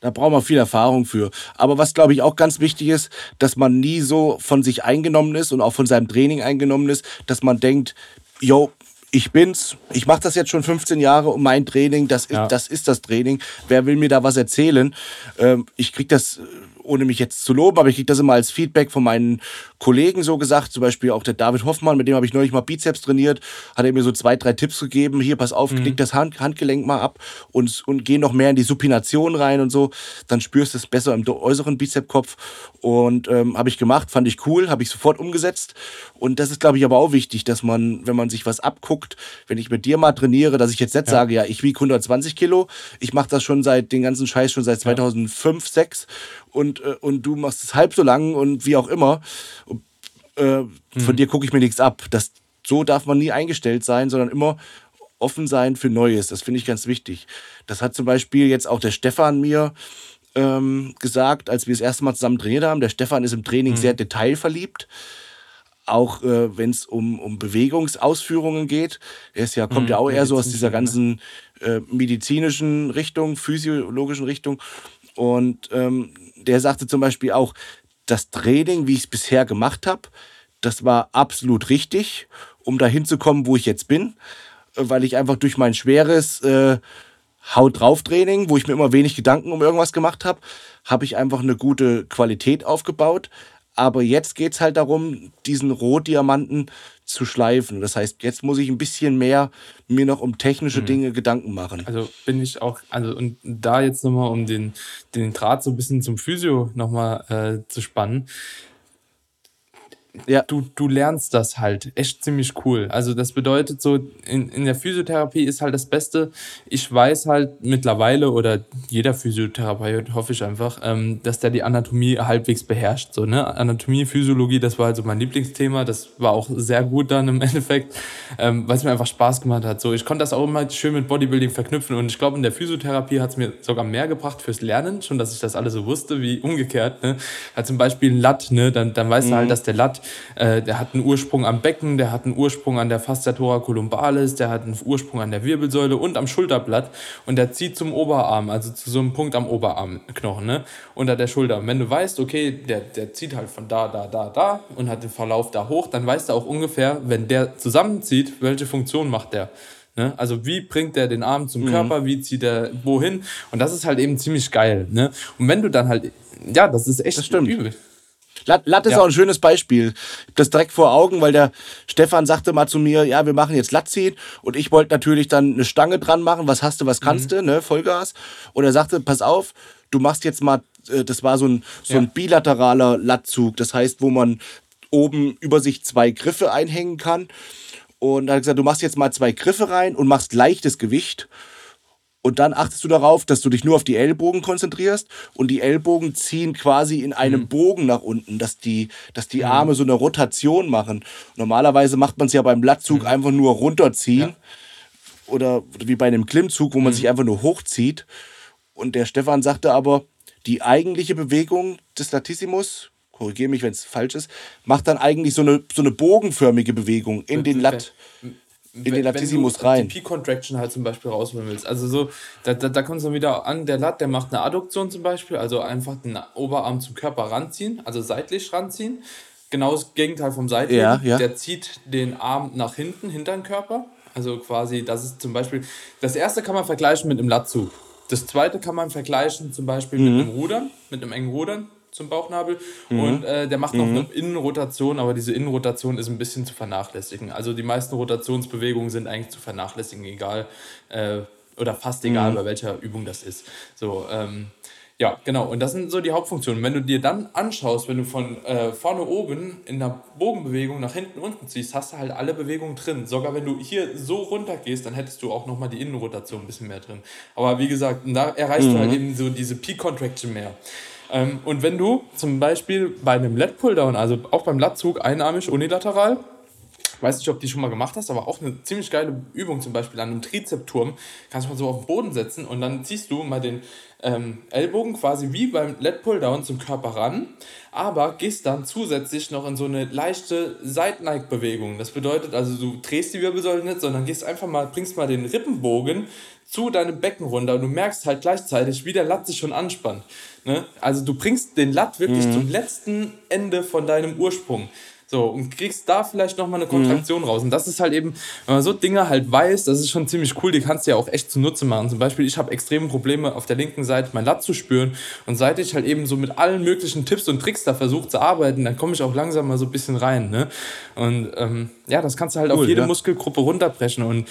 Da braucht man viel Erfahrung für. Aber was, glaube ich, auch ganz wichtig ist, dass man nie so von sich eingenommen ist und auch von seinem Training eingenommen ist, dass man denkt, yo, ich bin's, ich mache das jetzt schon 15 Jahre und mein Training, das ist, ja. das ist das Training. Wer will mir da was erzählen? Ähm, ich krieg das ohne mich jetzt zu loben, aber ich kriege das immer als Feedback von meinen Kollegen so gesagt. Zum Beispiel auch der David Hoffmann, mit dem habe ich neulich mal Bizeps trainiert, hat er mir so zwei, drei Tipps gegeben. Hier, pass auf, mhm. knick das Hand, Handgelenk mal ab und, und geh noch mehr in die Supination rein und so. Dann spürst du es besser im äußeren Bizepskopf. Und ähm, habe ich gemacht, fand ich cool, habe ich sofort umgesetzt. Und das ist, glaube ich, aber auch wichtig, dass man, wenn man sich was abguckt, wenn ich mit dir mal trainiere, dass ich jetzt nicht ja. sage, ja, ich wiege 120 Kilo, ich mache das schon seit den ganzen Scheiß schon seit 2005, ja. 6 und, äh, und du machst es halb so lang und wie auch immer. Äh, mhm. Von dir gucke ich mir nichts ab. Das, so darf man nie eingestellt sein, sondern immer offen sein für Neues. Das finde ich ganz wichtig. Das hat zum Beispiel jetzt auch der Stefan mir ähm, gesagt, als wir das erste Mal zusammen trainiert haben. Der Stefan ist im Training mhm. sehr detailverliebt. Auch äh, wenn es um, um Bewegungsausführungen geht. Er ist ja, kommt mhm, ja auch eher so aus dieser ganzen äh, medizinischen Richtung, physiologischen Richtung. Und ähm, der sagte zum Beispiel auch, das Training, wie ich es bisher gemacht habe, das war absolut richtig, um dahin zu kommen, wo ich jetzt bin, weil ich einfach durch mein schweres äh, Haut drauf Training, wo ich mir immer wenig Gedanken um irgendwas gemacht habe, habe ich einfach eine gute Qualität aufgebaut. Aber jetzt geht es halt darum, diesen Rohdiamanten zu schleifen. Das heißt, jetzt muss ich ein bisschen mehr mir noch um technische mhm. Dinge Gedanken machen. Also bin ich auch, also und da jetzt nochmal, um den, den Draht so ein bisschen zum Physio nochmal äh, zu spannen ja. du, du lernst das halt echt ziemlich cool. Also das bedeutet so, in, in der Physiotherapie ist halt das Beste, ich weiß halt mittlerweile oder jeder Physiotherapeut hoffe ich einfach, ähm, dass der die Anatomie halbwegs beherrscht. So, ne? Anatomie, Physiologie, das war also mein Lieblingsthema, das war auch sehr gut dann im Endeffekt, ähm, weil es mir einfach Spaß gemacht hat. So, ich konnte das auch immer schön mit Bodybuilding verknüpfen und ich glaube, in der Physiotherapie hat es mir sogar mehr gebracht fürs Lernen, schon dass ich das alles so wusste, wie umgekehrt. Ne? Also zum Beispiel ein Latt, ne? dann, dann weißt mhm. du halt, dass der Latt äh, der hat einen Ursprung am Becken, der hat einen Ursprung an der Fascia columbalis, der hat einen Ursprung an der Wirbelsäule und am Schulterblatt und der zieht zum Oberarm, also zu so einem Punkt am Oberarmknochen, ne? unter der Schulter. Und wenn du weißt, okay, der, der zieht halt von da, da, da, da und hat den Verlauf da hoch, dann weißt du auch ungefähr, wenn der zusammenzieht, welche Funktion macht der. Ne? Also wie bringt der den Arm zum mhm. Körper, wie zieht er wohin? Und das ist halt eben ziemlich geil. Ne? Und wenn du dann halt, ja, das ist echt das stimmt. übel. Latt ist ja. auch ein schönes Beispiel. Das direkt vor Augen, weil der Stefan sagte mal zu mir, ja, wir machen jetzt Lattziehen und ich wollte natürlich dann eine Stange dran machen. Was hast du, was kannst mhm. du, ne? Vollgas. Und er sagte, pass auf, du machst jetzt mal, äh, das war so ein, so ja. ein bilateraler Lattzug. Das heißt, wo man oben über sich zwei Griffe einhängen kann. Und er hat gesagt, du machst jetzt mal zwei Griffe rein und machst leichtes Gewicht. Und dann achtest du darauf, dass du dich nur auf die Ellbogen konzentrierst und die Ellbogen ziehen quasi in einem mhm. Bogen nach unten, dass die, dass die mhm. Arme so eine Rotation machen. Normalerweise macht man es ja beim Blattzug mhm. einfach nur runterziehen. Ja. Oder wie bei einem Klimmzug, wo man mhm. sich einfach nur hochzieht. Und der Stefan sagte aber, die eigentliche Bewegung des Latissimus, korrigiere mich, wenn es falsch ist, macht dann eigentlich so eine, so eine bogenförmige Bewegung in den Lat in den Latissimus rein. Die P-Contraction halt zum Beispiel rausholen willst. Also so, da, da, da kommt es dann wieder an, der Lat, der macht eine Adduktion zum Beispiel, also einfach den Oberarm zum Körper ranziehen, also seitlich ranziehen. Genau das Gegenteil vom Seitlichen. Ja, ja. Der zieht den Arm nach hinten, hinter den Körper. Also quasi, das ist zum Beispiel, das erste kann man vergleichen mit einem Latzug. Das zweite kann man vergleichen zum Beispiel mhm. mit einem Rudern, mit einem engen Rudern zum Bauchnabel. Mhm. Und äh, der macht noch mhm. eine Innenrotation, aber diese Innenrotation ist ein bisschen zu vernachlässigen. Also die meisten Rotationsbewegungen sind eigentlich zu vernachlässigen, egal äh, oder fast egal, mhm. bei welcher Übung das ist. So, ähm, ja, genau. Und das sind so die Hauptfunktionen. Wenn du dir dann anschaust, wenn du von äh, vorne oben in der Bogenbewegung nach hinten unten ziehst, hast du halt alle Bewegungen drin. Sogar wenn du hier so runter gehst, dann hättest du auch nochmal die Innenrotation ein bisschen mehr drin. Aber wie gesagt, da erreichst mhm. du halt eben so diese Peak-Contraction mehr. Ähm, und wenn du zum Beispiel bei einem Lat Pulldown, also auch beim Latzug einarmig unilateral, weiß nicht, ob du die schon mal gemacht hast, aber auch eine ziemlich geile Übung zum Beispiel an einem Trizepturm, kannst du mal so auf den Boden setzen und dann ziehst du mal den ähm, Ellbogen quasi wie beim Lat Pulldown zum Körper ran, aber gehst dann zusätzlich noch in so eine leichte Seitneigbewegung. Das bedeutet also, du drehst die Wirbelsäule nicht, sondern gehst einfach mal, bringst mal den Rippenbogen zu deinem Becken runter und du merkst halt gleichzeitig, wie der Lat sich schon anspannt. Ne? Also du bringst den Lat wirklich mhm. zum letzten Ende von deinem Ursprung. So, und kriegst da vielleicht nochmal eine Kontraktion mhm. raus. Und das ist halt eben, wenn man so Dinge halt weiß, das ist schon ziemlich cool, die kannst du ja auch echt zunutze machen. Zum Beispiel, ich habe extreme Probleme auf der linken Seite mein Lat zu spüren. Und seit ich halt eben so mit allen möglichen Tipps und Tricks da versuche zu arbeiten, dann komme ich auch langsam mal so ein bisschen rein. Ne? Und ähm, ja, das kannst du halt cool, auf jede ja. Muskelgruppe runterbrechen. Und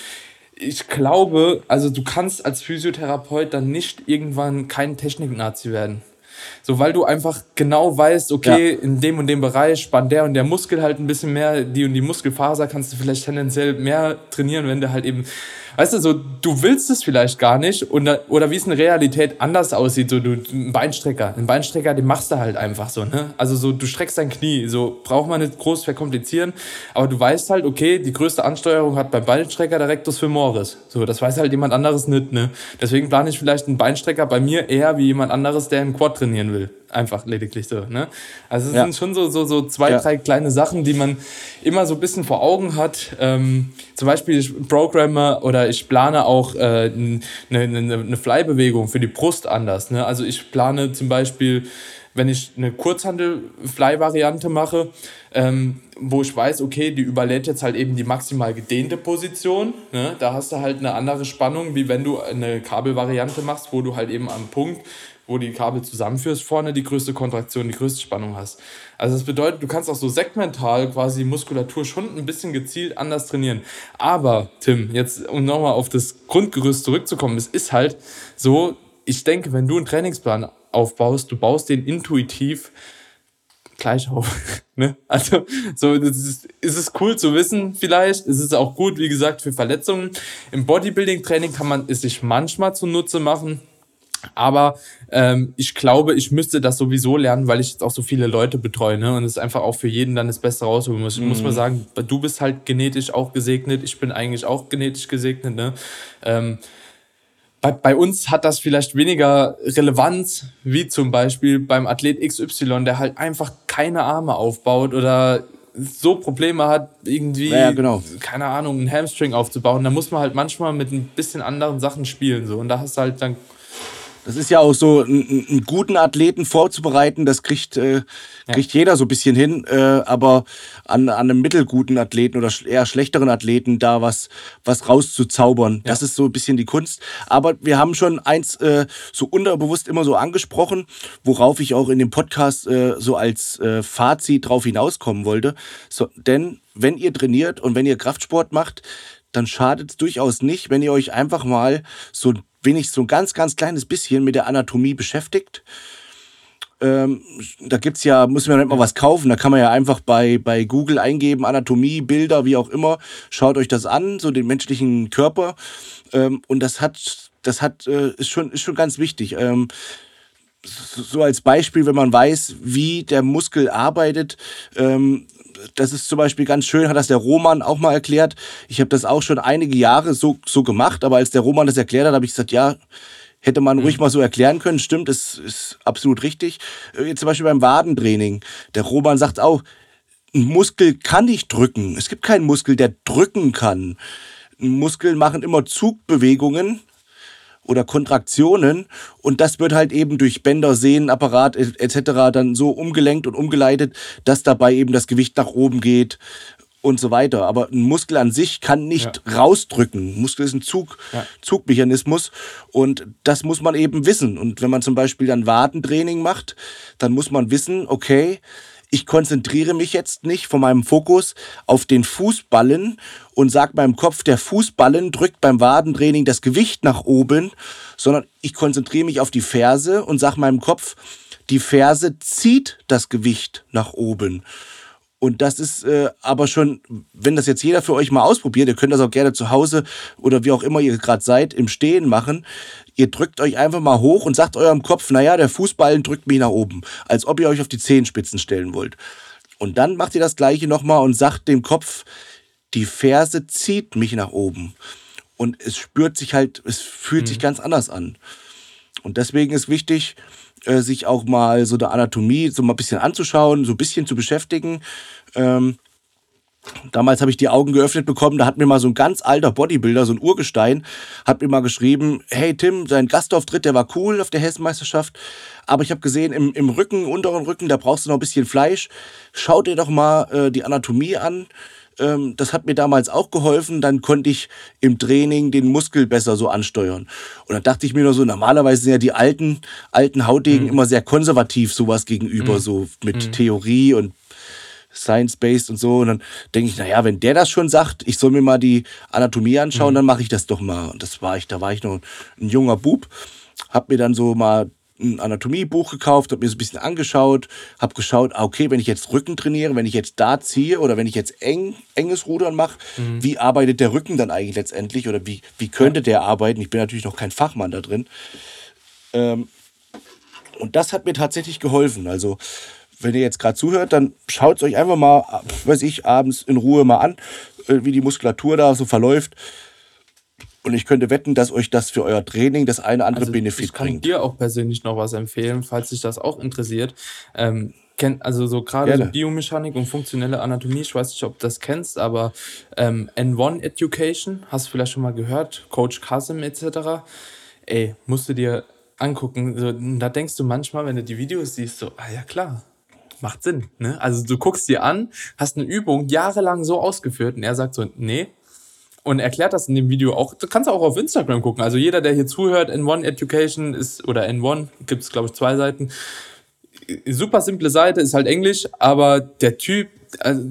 ich glaube, also du kannst als Physiotherapeut dann nicht irgendwann kein Technik-Nazi werden. So, weil du einfach genau weißt, okay, ja. in dem und dem Bereich spannt der und der Muskel halt ein bisschen mehr, die und die Muskelfaser kannst du vielleicht tendenziell mehr trainieren, wenn du halt eben weißt du, so, du willst es vielleicht gar nicht oder, oder wie es in Realität anders aussieht. So, du, ein Beinstrecker, ein Beinstrecker, den machst du halt einfach so, ne? Also so, du streckst dein Knie, so, braucht man nicht groß verkomplizieren, aber du weißt halt, okay, die größte Ansteuerung hat beim Beinstrecker der Rectus femoris. So, das weiß halt jemand anderes nicht, ne? Deswegen plane ich vielleicht einen Beinstrecker bei mir eher wie jemand anderes, der einen Quad trainieren will einfach lediglich so. Ne? Also es ja. sind schon so, so, so zwei, ja. drei kleine Sachen, die man immer so ein bisschen vor Augen hat. Ähm, zum Beispiel ich programme oder ich plane auch äh, eine, eine, eine Fly-Bewegung für die Brust anders. Ne? Also ich plane zum Beispiel, wenn ich eine Kurzhandel-Fly-Variante mache, ähm, wo ich weiß, okay, die überlädt jetzt halt eben die maximal gedehnte Position. Ne? Da hast du halt eine andere Spannung, wie wenn du eine Kabelvariante machst, wo du halt eben am Punkt wo die Kabel zusammenführst, vorne die größte Kontraktion, die größte Spannung hast. Also das bedeutet, du kannst auch so segmental quasi Muskulatur schon ein bisschen gezielt anders trainieren. Aber, Tim, jetzt um nochmal auf das Grundgerüst zurückzukommen, es ist halt so, ich denke, wenn du einen Trainingsplan aufbaust, du baust den intuitiv gleich auf. ne? Also, so das ist, ist es cool zu wissen, vielleicht. Es ist auch gut, wie gesagt, für Verletzungen. Im Bodybuilding-Training kann man es sich manchmal zunutze machen aber ähm, ich glaube, ich müsste das sowieso lernen, weil ich jetzt auch so viele Leute betreue. Ne? Und es ist einfach auch für jeden dann das Beste rausholen muss. Ich mhm. muss mal sagen, du bist halt genetisch auch gesegnet. Ich bin eigentlich auch genetisch gesegnet. Ne? Ähm, bei, bei uns hat das vielleicht weniger Relevanz, wie zum Beispiel beim Athlet XY, der halt einfach keine Arme aufbaut oder so Probleme hat, irgendwie, ja, genau. keine Ahnung, einen Hamstring aufzubauen, da muss man halt manchmal mit ein bisschen anderen Sachen spielen. So. Und da hast du halt dann das ist ja auch so, einen, einen guten Athleten vorzubereiten, das kriegt, äh, kriegt ja. jeder so ein bisschen hin. Äh, aber an, an einem mittelguten Athleten oder eher schlechteren Athleten da was, was rauszuzaubern, ja. das ist so ein bisschen die Kunst. Aber wir haben schon eins äh, so unterbewusst immer so angesprochen, worauf ich auch in dem Podcast äh, so als äh, Fazit drauf hinauskommen wollte. So, denn wenn ihr trainiert und wenn ihr Kraftsport macht, dann schadet es durchaus nicht, wenn ihr euch einfach mal so ein wenig so ein ganz, ganz kleines bisschen mit der Anatomie beschäftigt. Ähm, da es ja, muss man nicht mal was kaufen, da kann man ja einfach bei, bei Google eingeben, Anatomie, Bilder, wie auch immer, schaut euch das an, so den menschlichen Körper. Ähm, und das hat, das hat, äh, ist, schon, ist schon ganz wichtig. Ähm, so als Beispiel, wenn man weiß, wie der Muskel arbeitet, ähm, das ist zum Beispiel ganz schön, hat das der Roman auch mal erklärt. Ich habe das auch schon einige Jahre so, so gemacht, aber als der Roman das erklärt hat, habe ich gesagt, ja, hätte man ruhig mhm. mal so erklären können. Stimmt, das ist absolut richtig. Äh, jetzt zum Beispiel beim Wadentraining. Der Roman sagt auch, ein Muskel kann nicht drücken. Es gibt keinen Muskel, der drücken kann. Muskeln machen immer Zugbewegungen oder Kontraktionen und das wird halt eben durch Bänder, Sehnenapparat etc. dann so umgelenkt und umgeleitet, dass dabei eben das Gewicht nach oben geht und so weiter. Aber ein Muskel an sich kann nicht ja. rausdrücken. Muskel ist ein Zug, ja. Zugmechanismus und das muss man eben wissen. Und wenn man zum Beispiel dann Wadentraining macht, dann muss man wissen, okay, ich konzentriere mich jetzt nicht von meinem Fokus auf den Fußballen und sage meinem Kopf, der Fußballen drückt beim Wadentraining das Gewicht nach oben, sondern ich konzentriere mich auf die Ferse und sage meinem Kopf, die Ferse zieht das Gewicht nach oben. Und das ist äh, aber schon, wenn das jetzt jeder für euch mal ausprobiert, ihr könnt das auch gerne zu Hause oder wie auch immer ihr gerade seid, im Stehen machen. Ihr drückt euch einfach mal hoch und sagt eurem Kopf, naja, der Fußballen drückt mich nach oben, als ob ihr euch auf die Zehenspitzen stellen wollt. Und dann macht ihr das gleiche nochmal und sagt dem Kopf, die Ferse zieht mich nach oben. Und es spürt sich halt, es fühlt mhm. sich ganz anders an. Und deswegen ist wichtig, äh, sich auch mal so der Anatomie so mal ein bisschen anzuschauen, so ein bisschen zu beschäftigen. Ähm, Damals habe ich die Augen geöffnet bekommen, da hat mir mal so ein ganz alter Bodybuilder, so ein Urgestein, hat mir mal geschrieben, hey Tim, dein Gastauftritt, der war cool auf der Hessenmeisterschaft, aber ich habe gesehen, im, im Rücken, unteren Rücken, da brauchst du noch ein bisschen Fleisch. Schau dir doch mal äh, die Anatomie an. Ähm, das hat mir damals auch geholfen. Dann konnte ich im Training den Muskel besser so ansteuern. Und dann dachte ich mir nur so, normalerweise sind ja die alten, alten Hautdegen mhm. immer sehr konservativ sowas gegenüber, mhm. so mit mhm. Theorie und Science-Based und so. Und dann denke ich, naja, wenn der das schon sagt, ich soll mir mal die Anatomie anschauen, mhm. dann mache ich das doch mal. Und das war ich, da war ich noch ein junger Bub, hab mir dann so mal ein Anatomiebuch gekauft, habe mir das ein bisschen angeschaut, habe geschaut, ah, okay, wenn ich jetzt Rücken trainiere, wenn ich jetzt da ziehe oder wenn ich jetzt eng, enges Rudern mache, mhm. wie arbeitet der Rücken dann eigentlich letztendlich oder wie, wie könnte der arbeiten? Ich bin natürlich noch kein Fachmann da drin. Ähm, und das hat mir tatsächlich geholfen. Also, wenn ihr jetzt gerade zuhört, dann schaut es euch einfach mal, weiß ich, abends in Ruhe mal an, äh, wie die Muskulatur da so verläuft. Und ich könnte wetten, dass euch das für euer Training das eine andere also Benefit bringt. Ich kann bringt. dir auch persönlich noch was empfehlen, falls dich das auch interessiert. Ähm, kennt, also so gerade so Biomechanik und funktionelle Anatomie, ich weiß nicht, ob du das kennst, aber ähm, N1 Education, hast du vielleicht schon mal gehört, Coach Kasim etc. Ey, musst du dir angucken. So, da denkst du manchmal, wenn du die Videos siehst, so, ah ja klar, macht Sinn. Ne? Also du guckst dir an, hast eine Übung jahrelang so ausgeführt und er sagt so, nee, und erklärt das in dem Video auch. Du kannst auch auf Instagram gucken. Also jeder, der hier zuhört, N1 Education ist, oder N1, gibt es, glaube ich, zwei Seiten. Super simple Seite, ist halt Englisch, aber der Typ, also,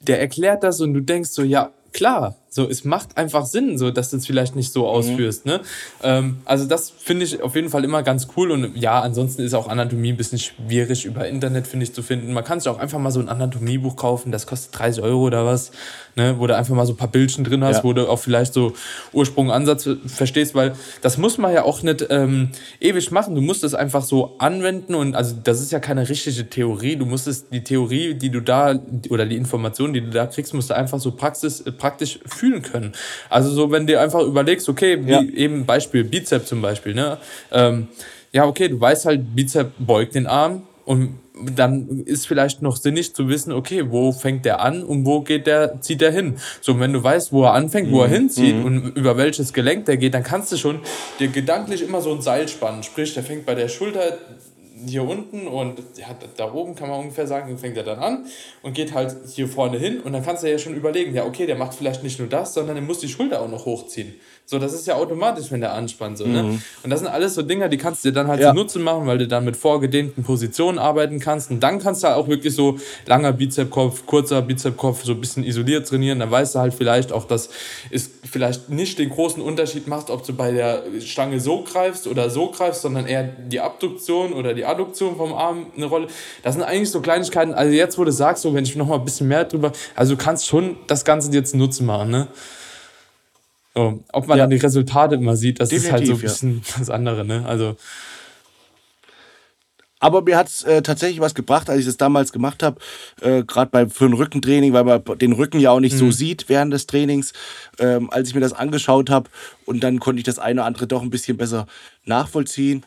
der erklärt das und du denkst so, ja, klar, so, es macht einfach Sinn, so, dass du es vielleicht nicht so mhm. ausführst. Mhm. Ne? Ähm, also das finde ich auf jeden Fall immer ganz cool. Und ja, ansonsten ist auch Anatomie ein bisschen schwierig über Internet, finde ich, zu finden. Man kann sich auch einfach mal so ein Anatomiebuch kaufen, das kostet 30 Euro oder was, ne? wo du einfach mal so ein paar Bildchen drin hast, ja. wo du auch vielleicht so Ursprung, Ansatz verstehst, weil das muss man ja auch nicht ähm, ewig machen. Du musst es einfach so anwenden und also das ist ja keine richtige Theorie. Du musst es, die Theorie, die du da oder die Informationen, die du da kriegst, musst du einfach so praxis, praktisch führen fühlen können. Also so, wenn du einfach überlegst, okay, wie ja. eben Beispiel Bizep zum Beispiel, ne? Ähm, ja, okay, du weißt halt, Bizep beugt den Arm und dann ist vielleicht noch sinnig zu wissen, okay, wo fängt der an und wo geht der, zieht der hin. So, wenn du weißt, wo er anfängt, wo er mhm. hinzieht mhm. und über welches Gelenk der geht, dann kannst du schon dir gedanklich immer so ein Seil spannen. Sprich, der fängt bei der Schulter hier unten und ja, da oben kann man ungefähr sagen, fängt er dann an und geht halt hier vorne hin und dann kannst du ja schon überlegen, ja okay, der macht vielleicht nicht nur das, sondern er muss die Schulter auch noch hochziehen. So, das ist ja automatisch, wenn der anspannt. So, ne? mhm. Und das sind alles so Dinge, die kannst du dir dann halt ja. Nutzen machen, weil du dann mit vorgedehnten Positionen arbeiten kannst. Und dann kannst du auch wirklich so langer Bizepkopf, kurzer Bizepkopf, so ein bisschen isoliert trainieren. Dann weißt du halt vielleicht auch, dass es vielleicht nicht den großen Unterschied macht, ob du bei der Stange so greifst oder so greifst, sondern eher die Abduktion oder die Adduktion vom Arm eine Rolle. Das sind eigentlich so Kleinigkeiten. Also jetzt, wo du sagst, so, wenn ich noch mal ein bisschen mehr drüber, also du kannst schon das Ganze jetzt Nutzen machen, ne? So, ob man ja. dann die Resultate immer sieht, das Definitiv, ist halt so ein bisschen ja. das andere, ne? Also. Aber mir hat es äh, tatsächlich was gebracht, als ich das damals gemacht habe, äh, gerade für ein Rückentraining, weil man den Rücken ja auch nicht mhm. so sieht während des Trainings, ähm, als ich mir das angeschaut habe und dann konnte ich das eine oder andere doch ein bisschen besser nachvollziehen.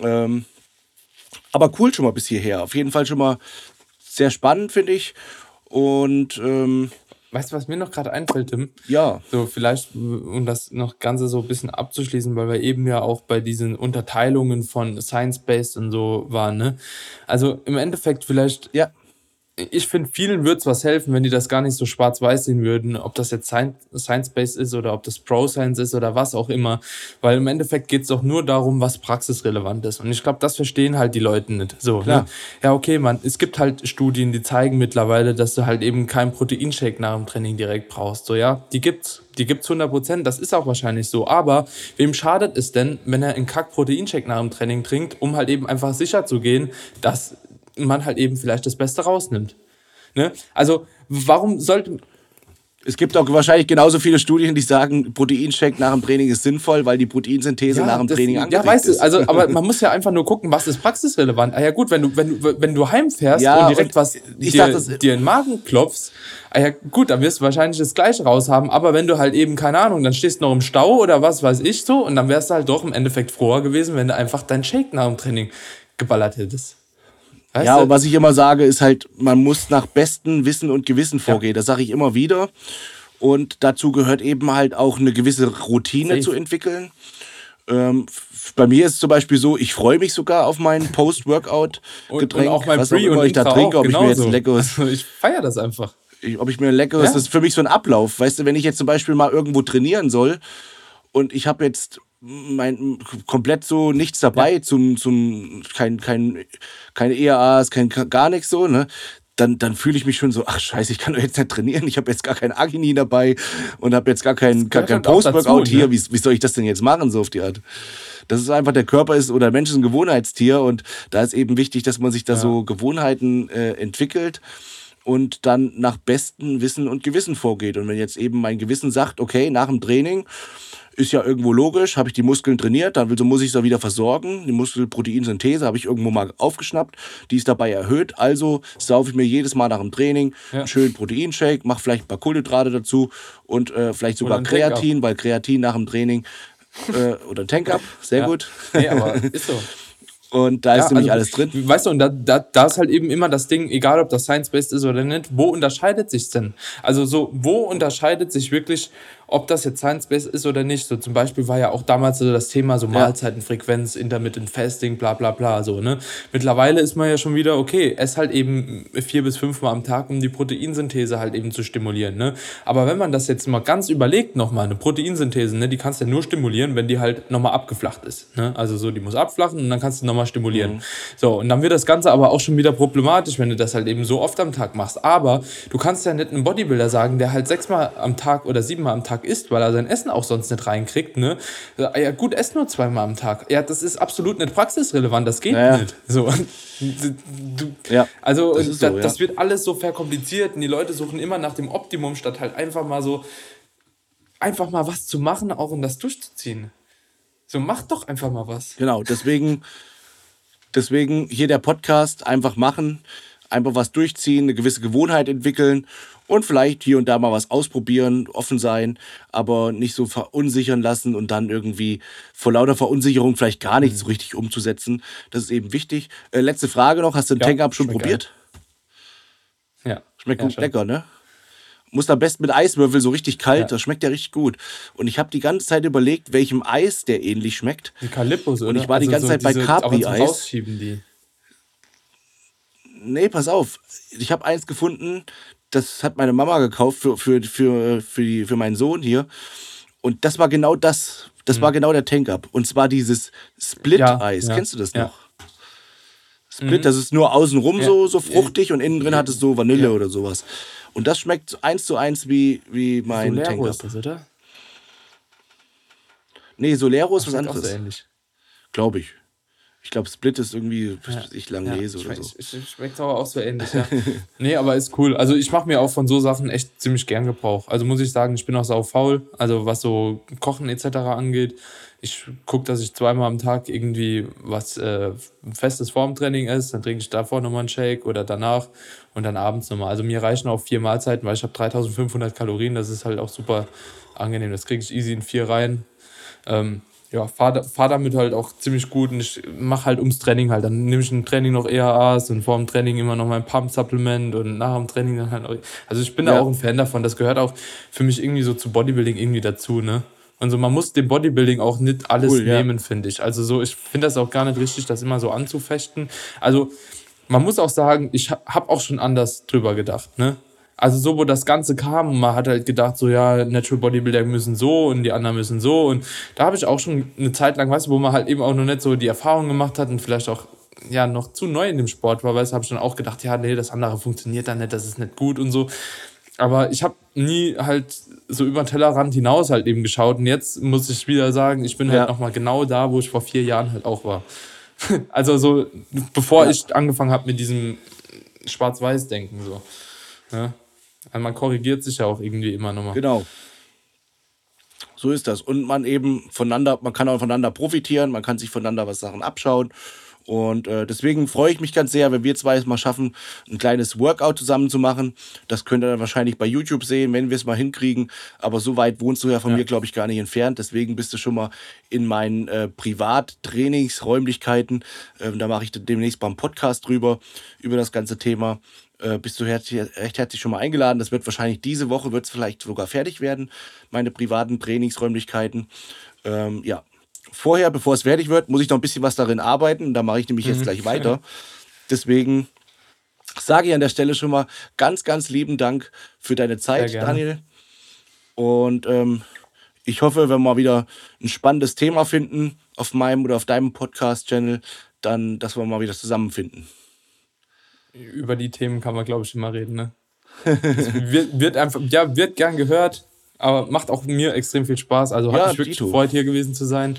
Ähm, aber cool schon mal bis hierher. Auf jeden Fall schon mal sehr spannend, finde ich. Und ähm, Weißt du, was mir noch gerade einfällt, Tim? Ja. So, vielleicht, um das noch Ganze so ein bisschen abzuschließen, weil wir eben ja auch bei diesen Unterteilungen von Science-Based und so waren, ne? Also im Endeffekt vielleicht. Ja ich finde, vielen würde es was helfen, wenn die das gar nicht so schwarz-weiß sehen würden, ob das jetzt Science-Based ist oder ob das Pro-Science ist oder was auch immer. Weil im Endeffekt geht es doch nur darum, was praxisrelevant ist. Und ich glaube, das verstehen halt die Leute nicht. So, ne? Ja, okay, man, es gibt halt Studien, die zeigen mittlerweile, dass du halt eben keinen Proteinshake nach dem Training direkt brauchst. So, ja, die gibt's. Die gibt's 100 Prozent, das ist auch wahrscheinlich so. Aber wem schadet es denn, wenn er einen Kack-Proteinshake nach dem Training trinkt, um halt eben einfach sicher zu gehen, dass man halt eben vielleicht das Beste rausnimmt. Ne? Also warum sollte es gibt auch wahrscheinlich genauso viele Studien, die sagen, Proteinshake nach dem Training ist sinnvoll, weil die Proteinsynthese ja, nach dem das, Training angeregt Ja, weißt du, also, aber man muss ja einfach nur gucken, was ist praxisrelevant. Ah ja gut, wenn du, wenn du, wenn du heimfährst ja, und direkt und was ich dir, dachte, dir in den Magen klopfst, ah ja gut, dann wirst du wahrscheinlich das Gleiche raushaben. Aber wenn du halt eben, keine Ahnung, dann stehst du noch im Stau oder was weiß ich so und dann wärst du halt doch im Endeffekt froher gewesen, wenn du einfach deinen Shake nach dem Training geballert hättest. Weißt ja, und was ich immer sage, ist halt, man muss nach bestem Wissen und Gewissen vorgehen. Ja. Das sage ich immer wieder. Und dazu gehört eben halt auch eine gewisse Routine Safe. zu entwickeln. Ähm, bei mir ist es zum Beispiel so, ich freue mich sogar auf mein Post-Workout-Getränk. auch mein was Pre auch immer ich da trinke, ob ich mir jetzt ein leckeres. Also ich feiere das einfach. Ich, ob ich mir ein leckeres, ja. das ist für mich so ein Ablauf. Weißt du, wenn ich jetzt zum Beispiel mal irgendwo trainieren soll und ich habe jetzt mein, komplett so nichts dabei, ja. zum, zum, kein, kein, keine EAAs, kein, gar nichts so, ne? Dann, dann fühle ich mich schon so, ach scheiße, ich kann doch jetzt nicht trainieren, ich habe jetzt gar kein Agini dabei und habe jetzt gar kein, gar kein halt Post-Workout hier, ne? wie, wie soll ich das denn jetzt machen, so auf die Art? Das ist einfach, der Körper ist oder der Mensch ist ein Gewohnheitstier und da ist eben wichtig, dass man sich da ja. so Gewohnheiten äh, entwickelt und dann nach bestem Wissen und Gewissen vorgeht. Und wenn jetzt eben mein Gewissen sagt, okay, nach dem Training ist ja irgendwo logisch, habe ich die Muskeln trainiert, dann muss ich sie wieder versorgen. Die Muskelproteinsynthese habe ich irgendwo mal aufgeschnappt, die ist dabei erhöht. Also saufe ich mir jedes Mal nach dem Training ja. einen schönen Proteinshake, mache vielleicht ein paar Kohlenhydrate dazu und äh, vielleicht sogar Kreatin, weil Kreatin nach dem Training äh, oder Tank-Up, sehr ja. gut. Nee, aber ist so. Und da ja, ist nämlich also, alles drin. Weißt du, und da, da, da ist halt eben immer das Ding, egal ob das Science-Based ist oder nicht, wo unterscheidet sich denn? Also so, wo unterscheidet sich wirklich ob das jetzt Science-Based ist oder nicht. So zum Beispiel war ja auch damals so das Thema so Mahlzeitenfrequenz, Intermittent Fasting, bla bla bla. So, ne? Mittlerweile ist man ja schon wieder, okay, ess halt eben vier bis fünfmal am Tag, um die Proteinsynthese halt eben zu stimulieren. Ne? Aber wenn man das jetzt mal ganz überlegt, nochmal, eine Proteinsynthese, ne, die kannst du ja nur stimulieren, wenn die halt nochmal abgeflacht ist. Ne? Also so, die muss abflachen und dann kannst du nochmal stimulieren. Mhm. So, und dann wird das Ganze aber auch schon wieder problematisch, wenn du das halt eben so oft am Tag machst. Aber du kannst ja nicht einem Bodybuilder sagen, der halt sechsmal am Tag oder siebenmal am Tag Tag isst, weil er sein Essen auch sonst nicht reinkriegt, ne? Ja, gut, ess nur zweimal am Tag. Ja, das ist absolut nicht praxisrelevant, das geht ja. nicht. So. Du, ja, also das, so, das, wird alles so verkompliziert und die Leute suchen immer nach dem Optimum, statt halt einfach mal so, einfach mal was zu machen, auch um das durchzuziehen. So, mach doch einfach mal was. Genau, deswegen, deswegen hier der Podcast, einfach machen, einfach was durchziehen, eine gewisse Gewohnheit entwickeln und vielleicht hier und da mal was ausprobieren, offen sein, aber nicht so verunsichern lassen und dann irgendwie vor lauter Verunsicherung vielleicht gar nichts so mhm. richtig umzusetzen. Das ist eben wichtig. Äh, letzte Frage noch: Hast du den ja, Tank-Up schon probiert? Geil. Ja. Schmeckt ja, gut, lecker, ne? Muss am besten mit Eiswürfel so richtig kalt, ja. das schmeckt ja richtig gut. Und ich habe die ganze Zeit überlegt, welchem Eis der ähnlich schmeckt. Ein Kalipus, oder? Und ich war also die ganze so Zeit bei Capri-Eis. Nee, pass auf. Ich habe eins gefunden, das hat meine Mama gekauft für, für, für, für, die, für meinen Sohn hier. Und das war genau das. Das mhm. war genau der Tank-Up. Und zwar dieses Split-Eis. Ja, ja, Kennst du das ja. noch? Split, mhm. das ist nur außenrum so, so fruchtig und innen drin hat es so Vanille oder sowas. Und das schmeckt eins zu eins wie, wie mein Solero Tank-Up. ist das, oder? Nee, Solero ist was anderes. So ähnlich. Glaube ich. Ich glaube, Split ist irgendwie, ja. ich lang ja, lese oder so. Schmeckt aber auch so ähnlich, ja. nee, aber ist cool. Also ich mache mir auch von so Sachen echt ziemlich gern Gebrauch. Also muss ich sagen, ich bin auch sau faul. Also was so Kochen etc. angeht. Ich gucke, dass ich zweimal am Tag irgendwie was äh, festes Formtraining ist. Dann trinke ich davor nochmal einen Shake oder danach und dann abends nochmal. Also mir reichen auch vier Mahlzeiten, weil ich habe 3500 Kalorien. Das ist halt auch super angenehm. Das kriege ich easy in vier rein. Ähm, ja, fahr, fahr damit halt auch ziemlich gut und ich mache halt ums Training halt. Dann nehme ich ein Training noch EAAs und vor dem Training immer noch mein Pump-Supplement und nach dem Training dann halt auch. Also ich bin ja. da auch ein Fan davon. Das gehört auch für mich irgendwie so zu Bodybuilding irgendwie dazu, ne? Und so, man muss dem Bodybuilding auch nicht alles cool, nehmen, ja. finde ich. Also so, ich finde das auch gar nicht richtig, das immer so anzufechten. Also man muss auch sagen, ich habe auch schon anders drüber gedacht, ne? Also so, wo das Ganze kam, man hat halt gedacht, so ja, Natural Bodybuilder müssen so und die anderen müssen so. Und da habe ich auch schon eine Zeit lang, weißt du, wo man halt eben auch noch nicht so die Erfahrung gemacht hat und vielleicht auch ja noch zu neu in dem Sport war, weißt du, habe ich dann auch gedacht, ja, nee, das andere funktioniert dann nicht, das ist nicht gut und so. Aber ich habe nie halt so über den Tellerrand hinaus halt eben geschaut. Und jetzt muss ich wieder sagen, ich bin halt ja. nochmal genau da, wo ich vor vier Jahren halt auch war. also so, bevor ja. ich angefangen habe mit diesem Schwarz-Weiß-Denken so. Ja. Also man korrigiert sich ja auch irgendwie immer nochmal. Genau. So ist das. Und man eben voneinander, man kann auch voneinander profitieren, man kann sich voneinander was Sachen abschauen. Und äh, deswegen freue ich mich ganz sehr, wenn wir zwei es mal schaffen, ein kleines Workout zusammen zu machen. Das könnt ihr dann wahrscheinlich bei YouTube sehen, wenn wir es mal hinkriegen. Aber so weit wohnst du ja von ja. mir, glaube ich, gar nicht entfernt. Deswegen bist du schon mal in meinen äh, Privattrainingsräumlichkeiten. Ähm, da mache ich demnächst beim Podcast drüber, über das ganze Thema äh, bist du recht, recht herzlich schon mal eingeladen. Das wird wahrscheinlich diese Woche, wird es vielleicht sogar fertig werden, meine privaten Trainingsräumlichkeiten. Ähm, ja, vorher, bevor es fertig wird, muss ich noch ein bisschen was darin arbeiten. Da mache ich nämlich jetzt mhm. gleich weiter. Deswegen sage ich an der Stelle schon mal ganz, ganz lieben Dank für deine Zeit, Daniel. Und ähm, ich hoffe, wenn wir mal wieder ein spannendes Thema finden auf meinem oder auf deinem Podcast-Channel, dann, dass wir mal wieder zusammenfinden über die Themen kann man, glaube ich, immer reden. Ne? wird, wird einfach, ja, wird gern gehört, aber macht auch mir extrem viel Spaß. Also hat ja, mich wirklich Dito. gefreut, hier gewesen zu sein.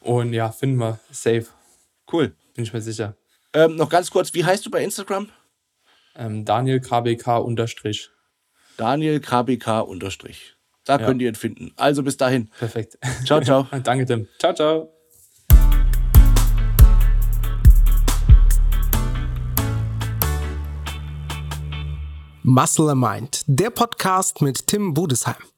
Und ja, finden wir safe. Cool. Bin ich mir sicher. Ähm, noch ganz kurz, wie heißt du bei Instagram? Ähm, Daniel KBK unterstrich. Daniel KBK unterstrich. Da ja. könnt ihr ihn finden. Also bis dahin. Perfekt. Ciao, ciao. Danke, Tim. Ciao, ciao. Muscle Mind, der Podcast mit Tim Budesheim.